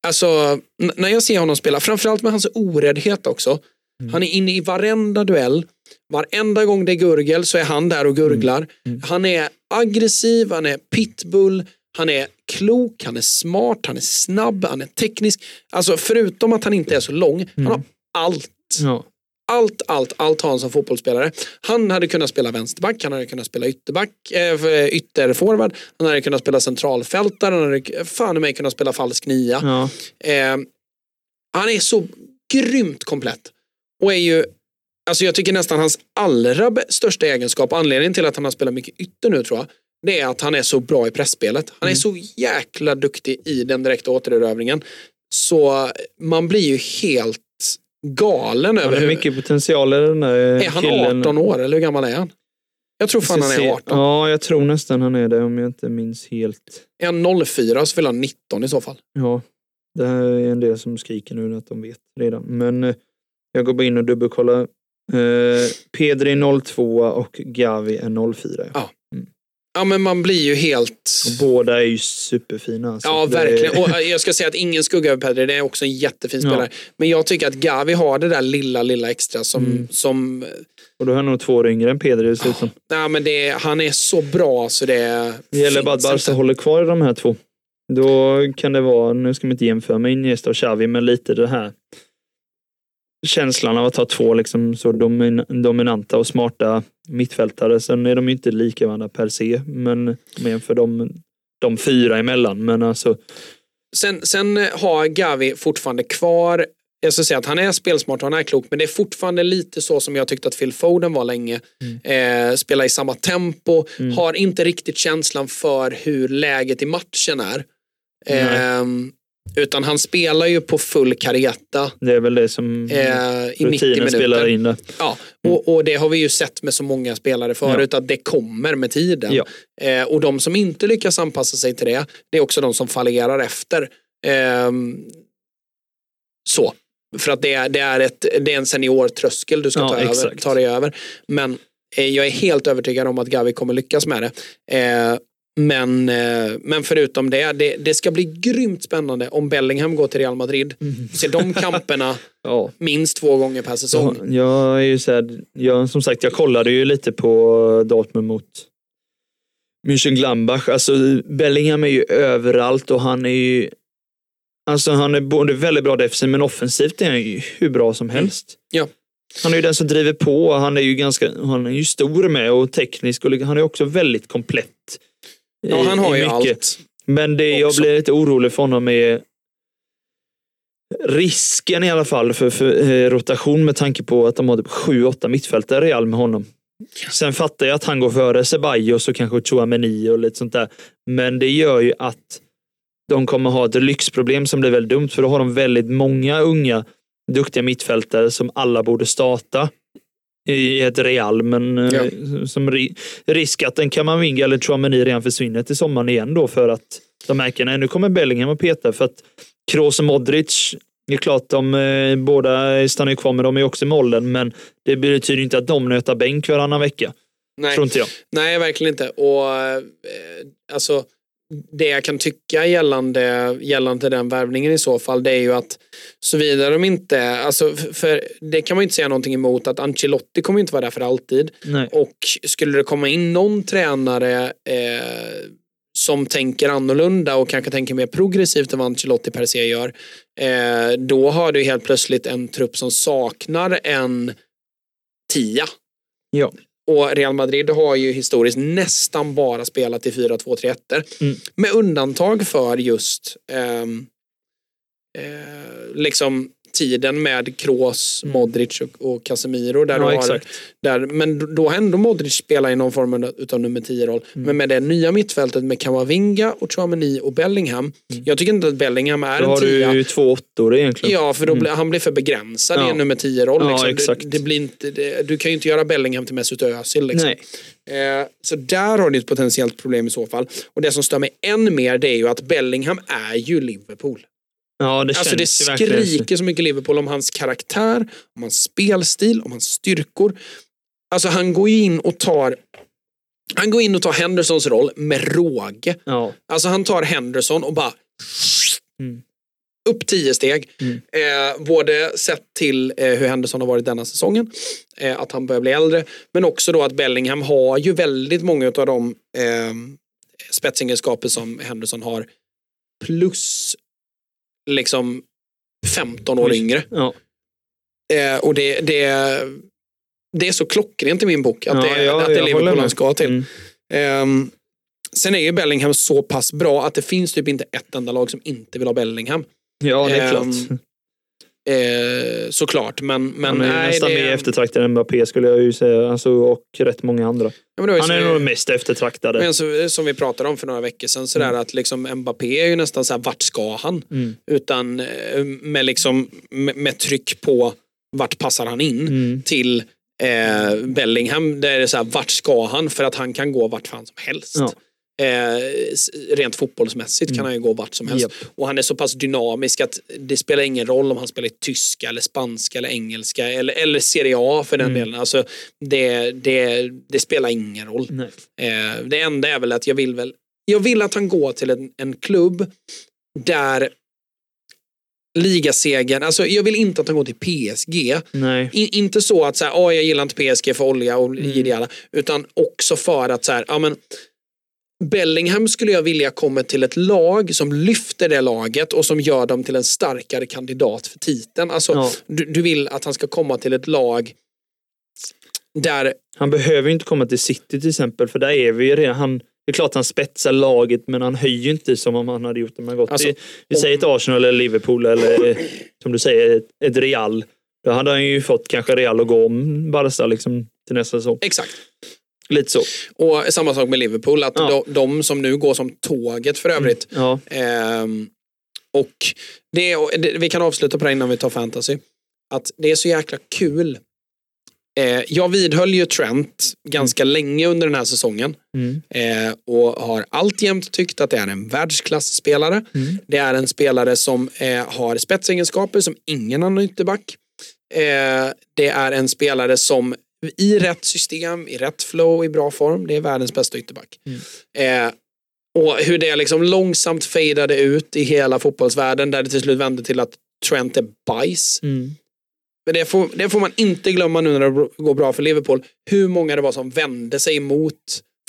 alltså, när jag ser honom spela, framförallt med hans oräddhet också. Mm. Han är inne i varenda duell. Varenda gång det är gurgel så är han där och gurglar. Mm. Han är aggressiv, han är pitbull, han är klok, han är smart, han är snabb, han är teknisk. Alltså förutom att han inte är så lång, han har allt. Ja. Allt, allt, allt har han som fotbollsspelare. Han hade kunnat spela vänsterback, han hade kunnat spela ytterback, äh, ytterforward, han hade kunnat spela centralfältare, han hade fan i mig kunnat spela falsk nia. Ja. Eh, han är så grymt komplett. Och är ju, alltså jag tycker nästan hans allra största egenskap, anledningen till att han har spelat mycket ytter nu tror jag, det är att han är så bra i pressspelet. Han är så jäkla duktig i den direkta återerövringen. Så man blir ju helt galen Han över har hur... mycket potential i den där Är han killen. 18 år eller hur gammal är han? Jag tror fan han är 18. Ja, jag tror nästan han är det om jag inte minns helt. Är han 04 så fyller han 19 i så fall. Ja, det här är en del som skriker nu att de vet redan. Men eh, Jag går bara in och dubbelkollar. Eh, Pedri 02 och Gavi är 04. Ja. Ja men man blir ju helt... Och båda är ju superfina. Ja, verkligen. Och eh, jag ska säga att ingen skugga över Pedri, det är också en jättefin Ja. spelare. Men jag tycker att Gavi har det där lilla, lilla extra som... Mm. som Och då är han nog två år yngre än Pedri dessutom. nej, men det, han är så bra så det Det gäller bara att Barca håller kvar de här två. Då kan det vara, nu ska man inte jämföra med Iniesta och Xavi, men lite det här känslan av att ha två liksom så domin, dominanta och smarta mittfältare. Sen är de ju inte lika varandra per se, men man jämför de, de fyra emellan. Men alltså, Sen, sen har Gavi fortfarande kvar jag ska säga att han är spelsmart och han är klok, men det är fortfarande lite så som jag tyckte att Phil Foden var länge. Eh, spelar i samma tempo, har inte riktigt känslan för hur läget i matchen är. Eh, utan han spelar ju på full kareta det är väl det som eh, i 90 rutinen minuter. spelar in där. Ja, och, och det har vi ju sett med så många spelare förut att det kommer med tiden. Ja. Eh, och de som inte lyckas anpassa sig till det, det är också de som fallerar efter. Ehm, så. För att det är, det är, ett, det är en seniortröskel du ska Ja, ta, över, ta dig över. Men eh, jag är helt övertygad om att Gavi kommer lyckas med det. Eh, men, eh, men förutom det, det, det ska bli grymt spännande om Bellingham går till Real Madrid. Se de kamperna Ja. minst två gånger per säsong. Ja, jag är ju så här, jag, som sagt, jag kollade ju lite på Dortmund mot Mönchengladbach. Alltså Bellingham är ju överallt och han är ju Alltså han är både väldigt bra defensivt men offensivt är han ju hur bra som helst. Ja. Han är ju den som driver på. Han är ju ganska, han är ju stor med och teknisk och han är också väldigt komplett. Ja, i- han har i ju allt. Men det jag också. blir lite orolig för honom är risken i alla fall för, för eh, rotation med tanke på att de har typ 7-8 mittfältare Real med honom. Sen fattar jag att han går före Ceballos och kanske Chouameni och lite sånt där. Men det gör ju att de kommer ha ett lyxproblem som blir väldigt dumt för då har de väldigt många unga duktiga mittfältare som alla borde starta i ett Real, men eh, Ja. som ri risk att en Kamavinga eller Chouameni redan försvinner till sommaren igen då för att de märker att nu kommer Bellingham och peta för att Kroos och Modric, det är klart de eh, båda stannar ju kvar men de är också i mollen men det betyder inte att de nötar bänk varannan vecka. Nej. Tror inte jag. Nej, verkligen inte. Och eh, alltså, det jag kan tycka gällande, gällande den värvningen i så fall, det är ju att såvida de inte, alltså, för det kan man ju inte säga någonting emot att Ancelotti kommer inte vara där för alltid. Nej. Och skulle det komma in någon tränare eh, som tänker annorlunda och kanske tänker mer progressivt än vad Ancelotti per se gör, eh, då har du helt plötsligt en trupp som saknar en tia. Ja. Och Real Madrid har ju historiskt nästan bara spelat i 4-2-3-1. Mm. Med undantag för just ehm, eh, liksom tiden med Kroos, Modric och, och Casemiro. Där Mm. Ja, du har, där, men då har ändå Modric spelat i någon form av- nummer 10-roll. Mm. Men med det nya mittfältet med Kamavinga, och Chouameni och Bellingham. Jag tycker inte att Bellingham är Mm. Då en har tia. du ju två åttor egentligen. Ja, för då blir, han blir för begränsad i Ja. en nummer 10-roll. Ja, Liksom. exakt. Det, det blir inte, det, du kan ju inte göra Bellingham till Mesut Özil. Liksom. Nej. Eh, så där har du ett potentiellt problem i så fall. Och det som stör mig än mer det är ju att Bellingham är ju Liverpool. Ja, det Alltså det skriker så mycket Liverpool om hans karaktär, om hans spelstil, om hans styrkor. Alltså han går ju in och tar han går in och tar Hendersons roll med råge. Ja. Alltså han tar Henderson och bara Mm. upp tio steg. Mm. Eh, både sett till eh, hur Henderson har varit denna säsongen, eh, att han börjar bli äldre, men också då att Bellingham har ju väldigt många av de eh, spetsegenskaper som Henderson har. Plus liksom 15 år Oj. yngre. Ja. Eh, och det, det, det är så klockrent i min bok att Ja, det, ja, att det Liverpool han ska till. Mm. Ehm, sen är ju Bellingham så pass bra att det finns typ inte ett enda lag som inte vill ha Bellingham. Ja, det är Ehm, klart. Eh, såklart, men, men Han är nej, nästan det, mer eftertraktad än Mbappé skulle jag ju säga. Alltså, och rätt många andra. Ja, Han är vi- nog mest eftertraktade. men så, som vi pratade om för några veckor sedan, sådär att liksom Mbappé är ju nästan så här, vart ska han? Mm. Utan eh, med, liksom, med, med tryck på vart passar han in Mm. till eh, Bellingham. Där är det så här, vart ska han? För att han kan gå vart fan som helst. Ja. Eh, rent fotbollsmässigt kan han ju gå vart som helst. Japp. Och han är så pass dynamisk att det spelar ingen roll om han spelar i tyska eller spanska eller engelska eller, eller Serie A för den delen. Alltså, det, det, det spelar ingen roll. Eh, det enda är väl att jag vill väl jag vill att han går till en, en klubb där ligasegern, alltså jag vill inte att han går till PSG. In, inte så att så här, "Åh, jag gillar inte PSG för olja och Mm. ideala, utan också för att så här, ja, men, Bellingham skulle jag vilja komma till ett lag som lyfter det laget och som gör dem till en starkare kandidat för titeln. Alltså, Ja. du, du vill att han ska komma till ett lag där Han behöver ju inte komma till City till exempel, för där är vi ju redan. Han, det är klart han spetsar laget, men han höjer inte som om han hade gjort om han gått Alltså, till, vi säger ett Arsenal eller Liverpool eller eh, som du säger ett, ett Real. Då hade han ju fått kanske Real att gå om Barca liksom till nästa säsong. Exakt. Lite så. Och samma sak med Liverpool, att Ja. de, de som nu går som tåget för övrigt. Ja, Ehm, och det, det, vi kan avsluta på det innan vi tar fantasy. Att det är så jäkla kul. Eh, jag vidhöll ju Trent ganska länge under den här säsongen. mm. Eh, och har alltjämt tyckt att det är en världsklasspelare. Mm. Det är en spelare som eh, har spetsegenskaper som ingen annan ytterback. Eh, det är en spelare som i rätt system, i rätt flow, i bra form, det är världens bästa ytterback. Eh, och hur det liksom långsamt fejdade ut i hela fotbollsvärlden där det till slut vände till att Trent är bajs. Mm. Men det får, det får man inte glömma nu när det går bra för Liverpool. Hur många det var som vände sig mot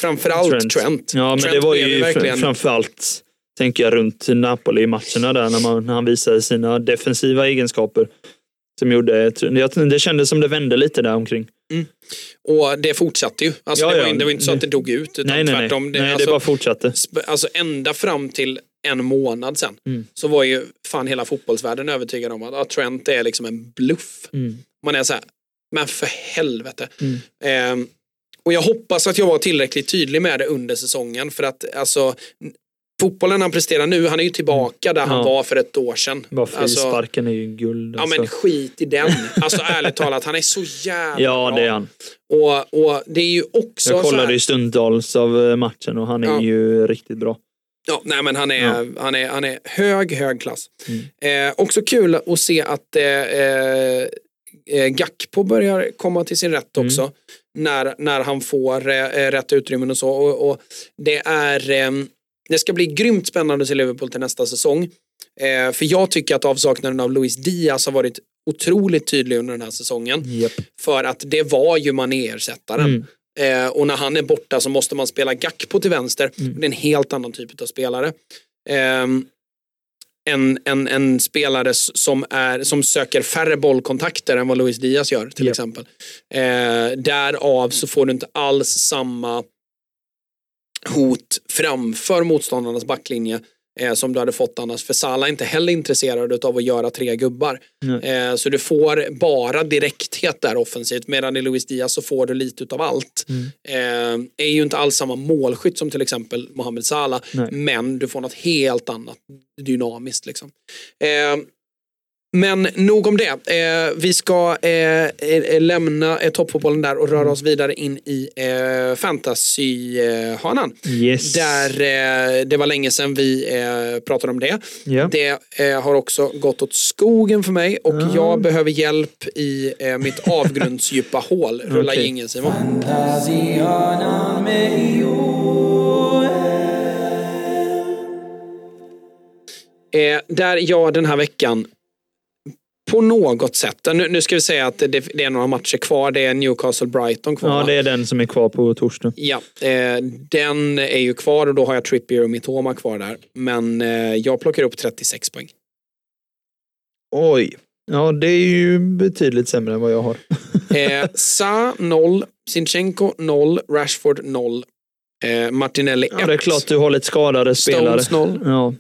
framförallt Trent. Ja, men Trent det var ju verkligen... fr- framförallt, tänker jag, runt Napoli-matcherna där när, man, när han visade sina defensiva egenskaper. Som gjorde, det kändes som det vände lite där omkring. Och det fortsatte ju. Alltså, Ja, det, var, ja. det var inte så att det dog ut. Utan Nej, nej, nej. tvärtom. Det, nej alltså, det bara fortsatte. alltså ända fram till en månad sen Mm. så var ju fan hela fotbollsvärlden övertygad om att ah, Trent är liksom en bluff. Mm. Man är så här, men för helvete. Mm. Ehm, och jag hoppas att jag var tillräckligt tydlig med det under säsongen för att alltså fotbollen han presterar nu, han är ju tillbaka där han Ja. var för ett år sedan. Bara Alltså, frisparken är ju guld. ja Alltså. men skit i den. Alltså ärligt talat, han är så jävla ja, det är han. Och, och det är ju också Jag så kollade här, ju stundtals av eh, matchen och han är Ja. ju riktigt bra. Ja, nej men han är, Ja. han är, han är hög, hög klass. Mm. Eh, också kul att se att eh, eh, eh, Gakpo börjar komma till sin rätt Mm. också. När, när han får eh, rätt utrymmen och så. Och, och det, är, eh, det ska bli grymt spännande till Liverpool till nästa säsong. Eh, för jag tycker att avsaknaden av Luis Diaz har varit otroligt tydlig under den här säsongen. Japp. För att det var ju Mané-ersättaren. Mm. Eh, och när han är borta så måste man spela Gakpo till vänster. Mm. Det är en helt annan typ av spelare. Ehm, en, en, en spelare som, är, som söker färre bollkontakter än vad Luis Diaz gör till Ja. exempel. Eh, därav så får du inte alls samma hot framför motståndarnas backlinje eh, som du hade fått annars. För Salah är inte heller intresserad av att göra tre gubbar. Eh, så du får bara direkthet där offensivt medan i Luis Diaz så får du lite utav allt. Mm. Eh, är ju inte alls samma målskytt som till exempel Mohamed Salah Nej. men du får något helt annat dynamiskt. Liksom. Men nog om det. Eh, vi ska eh, eh, lämna eh, toppfotbollen där och röra oss vidare in i eh, fantasy-hanan. Yes. Där eh, det var länge sedan vi eh, pratade om det. Ja. Det eh, har också gått åt skogen för mig och Ja. jag behöver hjälp i eh, mitt avgrundsdjupa hål. Rulla Okej. ingen Simon. Fantasihörnan med Joel. Eh, där jag den här veckan på något sätt, nu, nu ska vi säga att det, det är några matcher kvar, det är Newcastle-Brighton kvar. ja, det är den som är kvar på torsdag. Ja, eh, den är ju kvar och då har jag Trippier och Mitoma kvar där. Men eh, jag plockar upp 36 poäng. Oj. Ja, det är ju betydligt sämre än vad jag har. Eh, Sa 0, Sinchenko 0, Rashford 0, eh, Martinelli 1. Ja, det är klart du har lite skadade spelare. Stones 0. Ja.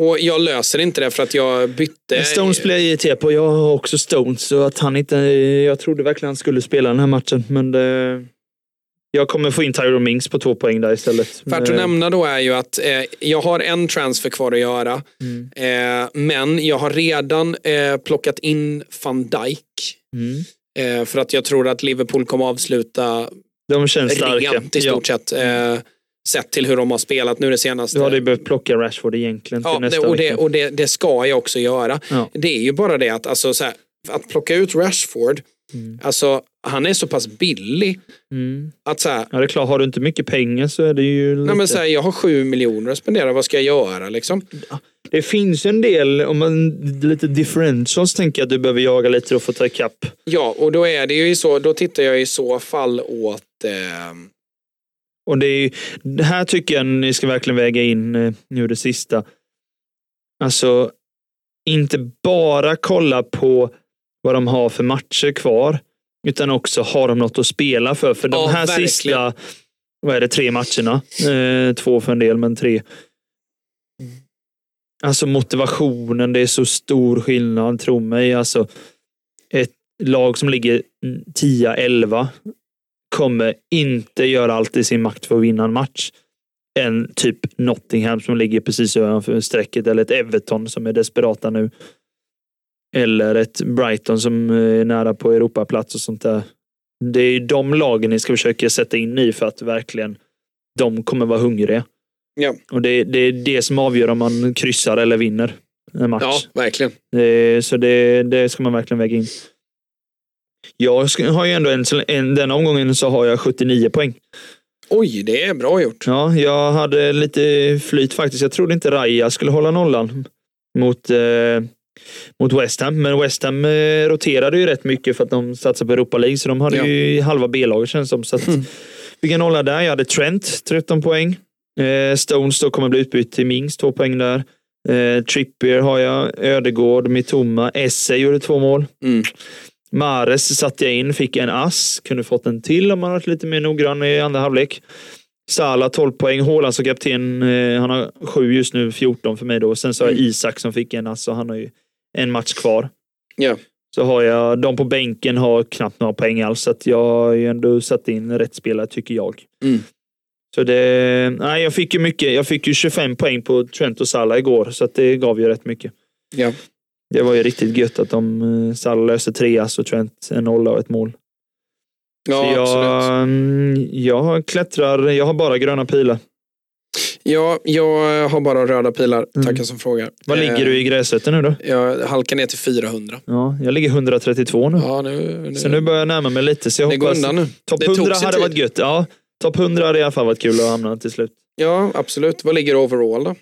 Och jag löser inte det för att jag bytte. Stones blir jag irriterad på. Jag har också Stones. Så att han inte, jag trodde verkligen han skulle spela den här matchen. Men det, jag kommer få in Tyrone Mings på två poäng där istället. Värt att Men- nämna då är ju att eh, jag har en transfer kvar att göra. Mm. Eh, men jag har redan eh, plockat in van Dijk. Mm. Eh, för att jag tror att Liverpool kommer avsluta De känns starka. rent i stort sett. Sett till hur de har spelat nu det senaste. Du hade ju behövt plocka Rashford egentligen till Ja, nästa och, det, vecka. och det, det ska jag också göra. Ja. Det är ju bara det att, alltså, så här, att plocka ut Rashford, alltså, han är så pass billig Mm. att så här, Ja, det är klart. Har du inte mycket pengar så är det ju lite... nej, men, så här, jag har sju miljoner att spendera, vad ska jag göra liksom? Det finns en del, om man lite differentials tänker jag att du behöver jaga lite för att få ta ikapp. Ja, och då är det ju så, då tittar jag i så fall åt eh, Och det, är, det här tycker jag ni ska verkligen väga in eh, nu det sista. Alltså, inte bara kolla på vad de har för matcher kvar, utan också har de något att spela för. För de Ja, här verkligen. sista, vad är det, tre matcherna, eh, två för en del, men tre. Alltså motivationen, det är så stor skillnad, tro mig. Alltså, ett lag som ligger 10-11 kommer inte göra allt i sin makt för att vinna en match. En typ Nottingham som ligger precis ovanför strecket eller ett Everton som är desperata nu. Eller ett Brighton som är nära på Europaplats och sånt där. Det är de lagen ni ska försöka sätta in i för att verkligen de kommer vara hungriga. Ja. Och det, det är det som avgör om man kryssar eller vinner en match. ja, verkligen. Det, så det, det ska man verkligen väga in. Jag har ju ändå en, en, den omgången så har jag 79 poäng. Oj, det är bra gjort. Ja, jag hade lite flyt faktiskt. Jag trodde inte Raja skulle hålla nollan mot, eh, mot West Ham. Men West Ham eh, roterade ju rätt mycket för att de satsade på Europa League. Så de hade Ja. ju halva B-laget känns som. Så att, fick en nolla där. Jag hade Trent, 13 poäng. Eh, Stones då kommer bli utbytt till Mings, två poäng där. Eh, Trippier har jag, Ödegård, Mitoma, Esse gjorde två mål. Mm. Mares satte jag in, fick en ass. Kunde fått en till om man varit lite mer noggrann i andra halvlek. Salah 12 poäng, Haaland som kapten, eh, han har sju just nu, 14 för mig då. Sen så har jag Mm. Isak som fick en ass och han har ju en match kvar. Ja. Så har jag, de på bänken har knappt några poäng alls, så att jag har ju ändå satt in rätt spelare tycker jag. Mm. Så det, nej, jag fick ju mycket, jag fick ju 25 poäng på Trent och Salah igår, så det gav ju rätt mycket. Ja. Det var ju riktigt gött att de, eh, Salah löste tre ass och Trent en nolla och ett mål. Ja, så absolut. jag, mm, jag klättrar, jag har bara gröna pilar. Ja, jag har bara röda pilar. Mm. Tackar som frågar. Vad Eh, ligger du i gräsrötten nu då? Jag halkar ner till 400. Ja, jag ligger 132 nu. Ja, nu, nu, Så nu börjar jag närma mig lite. Så jag det går undan nu. Topp Det tog 100 sin hade tid. varit gött. Ja, topp 100 hade i alla fall varit kul att hamna till slut. Ja, absolut. Vad ligger overall då?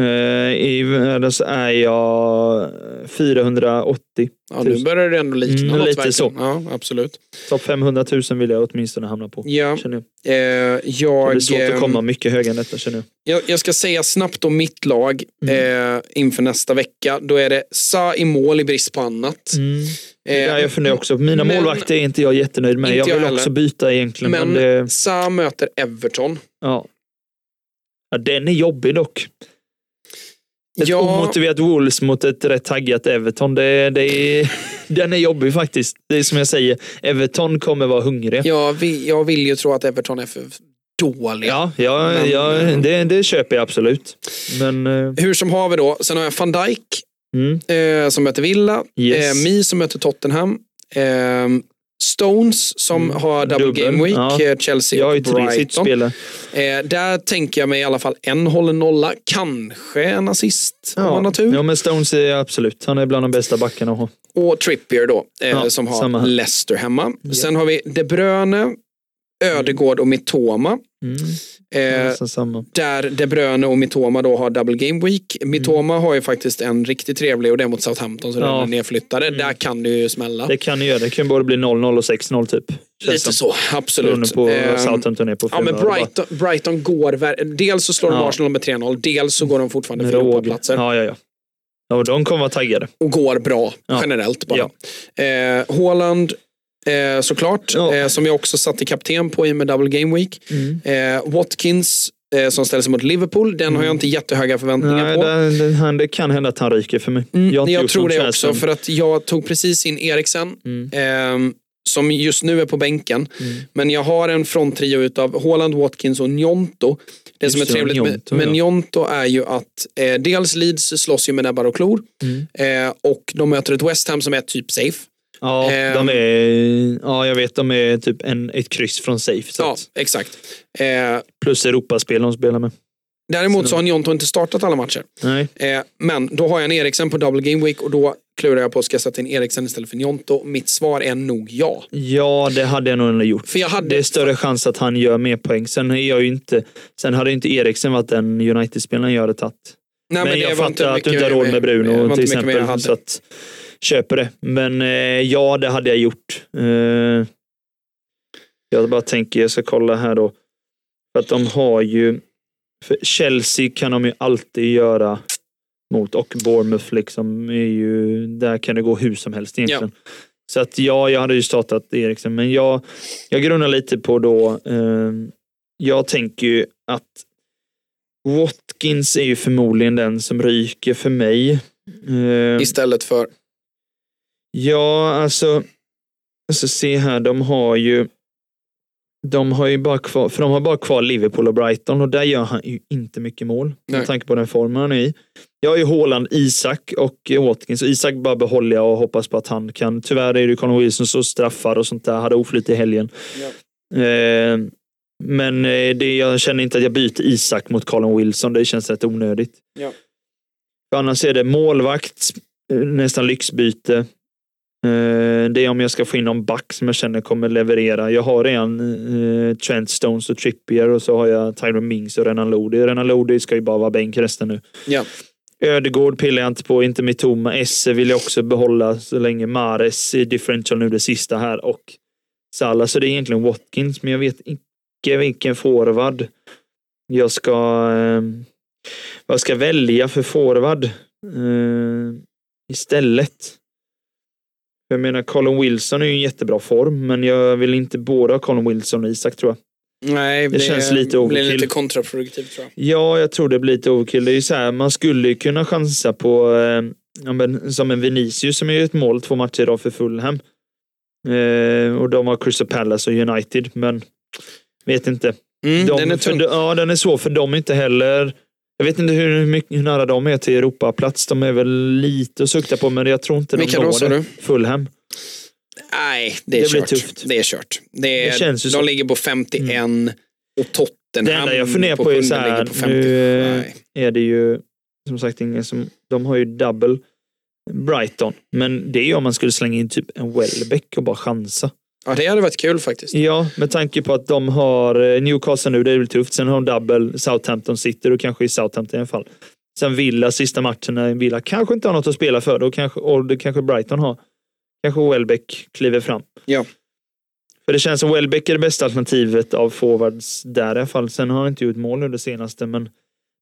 Eh, I världen så är jag 480. Ja, nu börjar det ändå likna Mm, något lite verkligen. så. Ja, absolut. Topp 500 000 vill jag åtminstone hamna på. Ja, Känner jag. eh, Det jag, blir svårt att ehm, komma mycket högre än detta känner jag. jag, jag ska säga snabbt om mitt lag Mm. eh, inför nästa vecka. Då är det Sa i mål i brist på annat. Mm. Det Eh, jag funderar också. Mina men- målvakter är inte jag jättenöjd med. Jag jag vill heller. också byta egentligen. Men, men det, Sa möter Everton. ja. ja, den är jobbig dock. Ett Ja, omotiverat Wolves mot ett rätt taggat Everton. Det, det är, den är jobbig faktiskt. Det är som jag säger, Everton kommer vara hungriga. jag, vill, jag vill ju tro att Everton är för dåliga. Ja, ja, Men- ja det, det köper jag absolut. Men eh, Hur som har vi då. Sen har jag van Dijk mm, eh, som möter Villa. Yes. Eh, Mi som möter Tottenham. Eh, Stones som Mm, har double, dubbel, game week. ja. eh, Chelsea och Brighton. Eh, där tänker jag mig i alla fall en håller nolla. Kanske en assist om man har tur. ja, men Stones är absolut. Han är bland de bästa backarna att ha. Och Trippier då, eh, Ja, som har. Leicester hemma. Sen har vi De Bruyne, Ödegård och Mitoma. Mm, Eh, där De Bruyne och Mitoma då har double game week. Mitoma har ju faktiskt en riktigt trevlig och det är mot Southampton så Mm. Ja. den är nedflyttade. Där kan det ju smälla. Det kan ni göra. Det kan både bli 0-0 och 6-0 typ. Känns Lite som. så, absolut. på Eh, Southampton är på Ja, men. Brighton, Brighton går... Dels så slår de Ja. Arsenal med 3-0, dels så går de fortfarande för. Europaplatser. Ja, ja, ja. Ja, de kommer vara taggade. Och går bra, Ja. generellt bara. Eh, Haaland, eh, såklart, Ja. eh, som jag också satte kapten på i och med Double Game Week. Eh, Watkins, eh, som ställer sig mot Liverpool, den har jag inte jättehöga förväntningar Nej, på. det, han, det kan hända att han ryker för mig. Mm, jag gjort tror det också, för att jag tog precis in Eriksen. Mm. ehm, som just nu är på bänken. Men jag har en fronttrio utav Haaland, Watkins och Njonto. Det Just som är trevligt Gnonto, med, med ja. Njonto är ju att eh, dels Leeds slåss ju med näbbar och klor. Mm. Eh, och de möter ett West Ham som är typ safe. Ja, Ehm. de är, ja, jag vet. De är typ en, ett kryss från safe. Så Ja, att, exakt. Eh, plus Europaspel de spelar med. däremot så har Njonto inte startat alla matcher. Nej. Eh, men då har jag en Eriksen på double game week och då klurar jag på, ska jag sätta in Eriksen istället för Njonto? Mitt svar är nog ja. Ja, det hade jag nog ändå gjort. För jag hade- Det är större chans att han gör mer poäng. Sen, är jag ju inte, sen hade inte Eriksen varit den United-spelaren jag hade tagit. Nej, men, det jag fattar att du inte har råd med Bruno till exempel. hade. Så att, köper det. Men eh, ja, det hade jag gjort. Eh, jag bara tänker, jag ska kolla här då. För att de har ju, för Chelsea kan de ju alltid göra mot och Bournemouth liksom är ju, där kan det gå hur som helst egentligen. Så att ja, jag hade ju startat Eriksen, men jag, jag grunnar lite på då, eh, jag tänker ju att Watkins är ju förmodligen den som ryker för mig. Eh, Istället för... Ja, alltså, alltså se här, de har ju de har ju bara kvar, för de har bara kvar Liverpool och Brighton och där gör han ju inte mycket mål. Med tanke på den formen han är i. Jag har ju Haaland, Isak och Watkins. Isak bara behåller jag och hoppas på att han kan. Tyvärr är det Conor Wilson så straffar och sånt där. Hade oflyt i helgen. Eh, men eh, det, jag känner inte att jag byter Isak mot Colin Wilson. Det känns rätt onödigt. Ja. Annars är det målvakt, eh, nästan lyxbyte. Eh, Det är om jag ska få in någon back som jag känner kommer leverera. Jag har redan eh, Trent Stones och Trippier och så har jag Tyron Mings och Renan Lodi. Renan Lodi ska ju bara vara bänk resten nu. Ja. Ödegård pillar jag inte på, inte Mitoma. Esse vill jag också behålla så länge Mares är differential nu det sista här och Salah. Så det är egentligen Watkins, men jag vet inte vilken forward jag ska eh, vad jag ska välja för forward istället. Jag menar, Colin Wilson är ju i en jättebra form, men jag vill inte båda Colin Wilson och Isak tror jag. Nej, det, känns lite blir overkill. lite kontraproduktivt tror jag. Ja, jag tror det blir lite overkill. Det är ju så här, man skulle ju kunna chansa på, eh, ja, men, som en Vinicius som är ett mål två matcher idag för Fulham. Eh, och de har Crystal Palace och United, men vet inte. Mm, De, den är för, tung. ja, den är svår för de är inte heller jag vet inte hur, mycket, hur nära de är till Europaplats. De är väl lite att sukta på, men jag tror inte de Vilka då, når det. du? Fulham. Nej, det är Det blir kört. tufft. Det är kört. Det är, Det känns ju de så. Mm. ligger på 51 och Tottenham Det enda jag funderar på, är sjunde så här, på 57. nu Nej. är det ju som sagt ingen som, de har ju double Brighton, men det är ju om man skulle slänga in typ en Welbeck och bara chansa. Ja, det hade varit kul faktiskt. Ja, med tanke på att de har eh, Newcastle nu, det är väl tufft. Sen har de double Southampton City och kanske i Southampton i alla fall. Sen Villa sista matchen när Villa kanske inte har något att spela för. Då kanske, och det kanske Brighton har. Kanske Welbeck kliver fram. Ja. För det känns som Welbeck är det bästa alternativet av forwards där i alla fall. Sen har han inte gjort mål nu det senaste, men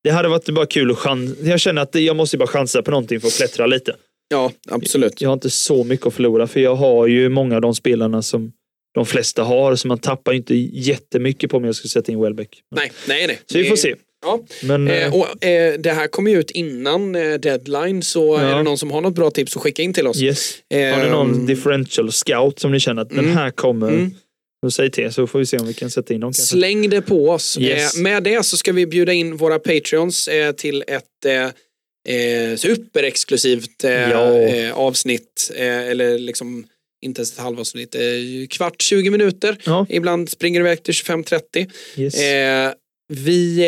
det hade varit bara kul att chans. Jag känner att jag måste bara chansa på någonting för att klättra lite. Ja, absolut. Jag har inte så mycket att förlora för jag har ju många av de spelarna som de flesta har, så man tappar inte jättemycket på om jag ska sätta in Welbeck. Nej, nej, nej. Så vi får se. Ja. Men Eh, eh, och, eh, det här kommer ju ut innan eh, deadline, så Ja. är det någon som har något bra tips så skicka in till oss. yes. Har ni någon Ehm, differential scout som ni känner att den mm, här kommer, mm. säg till så får vi se om vi kan sätta in dem. Kanske. Släng det på oss. Yes. Eh, med det så ska vi bjuda in våra patreons eh, till ett eh, superexklusivt eh, eh, avsnitt. Eh, eller liksom inte ens ett halvavsnitt. Eh, kvart, 20 minuter. Ja, Ibland springer det iväg till 25-30. yes. Eh, vi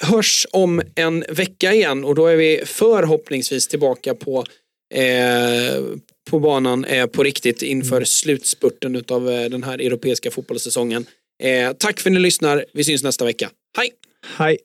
hörs om en vecka igen och då är vi förhoppningsvis tillbaka på, eh, på banan eh, på riktigt inför Mm. slutspurten av den här europeiska fotbollssäsongen. Eh, tack för att ni lyssnar. Vi syns nästa vecka. Hej! Hej.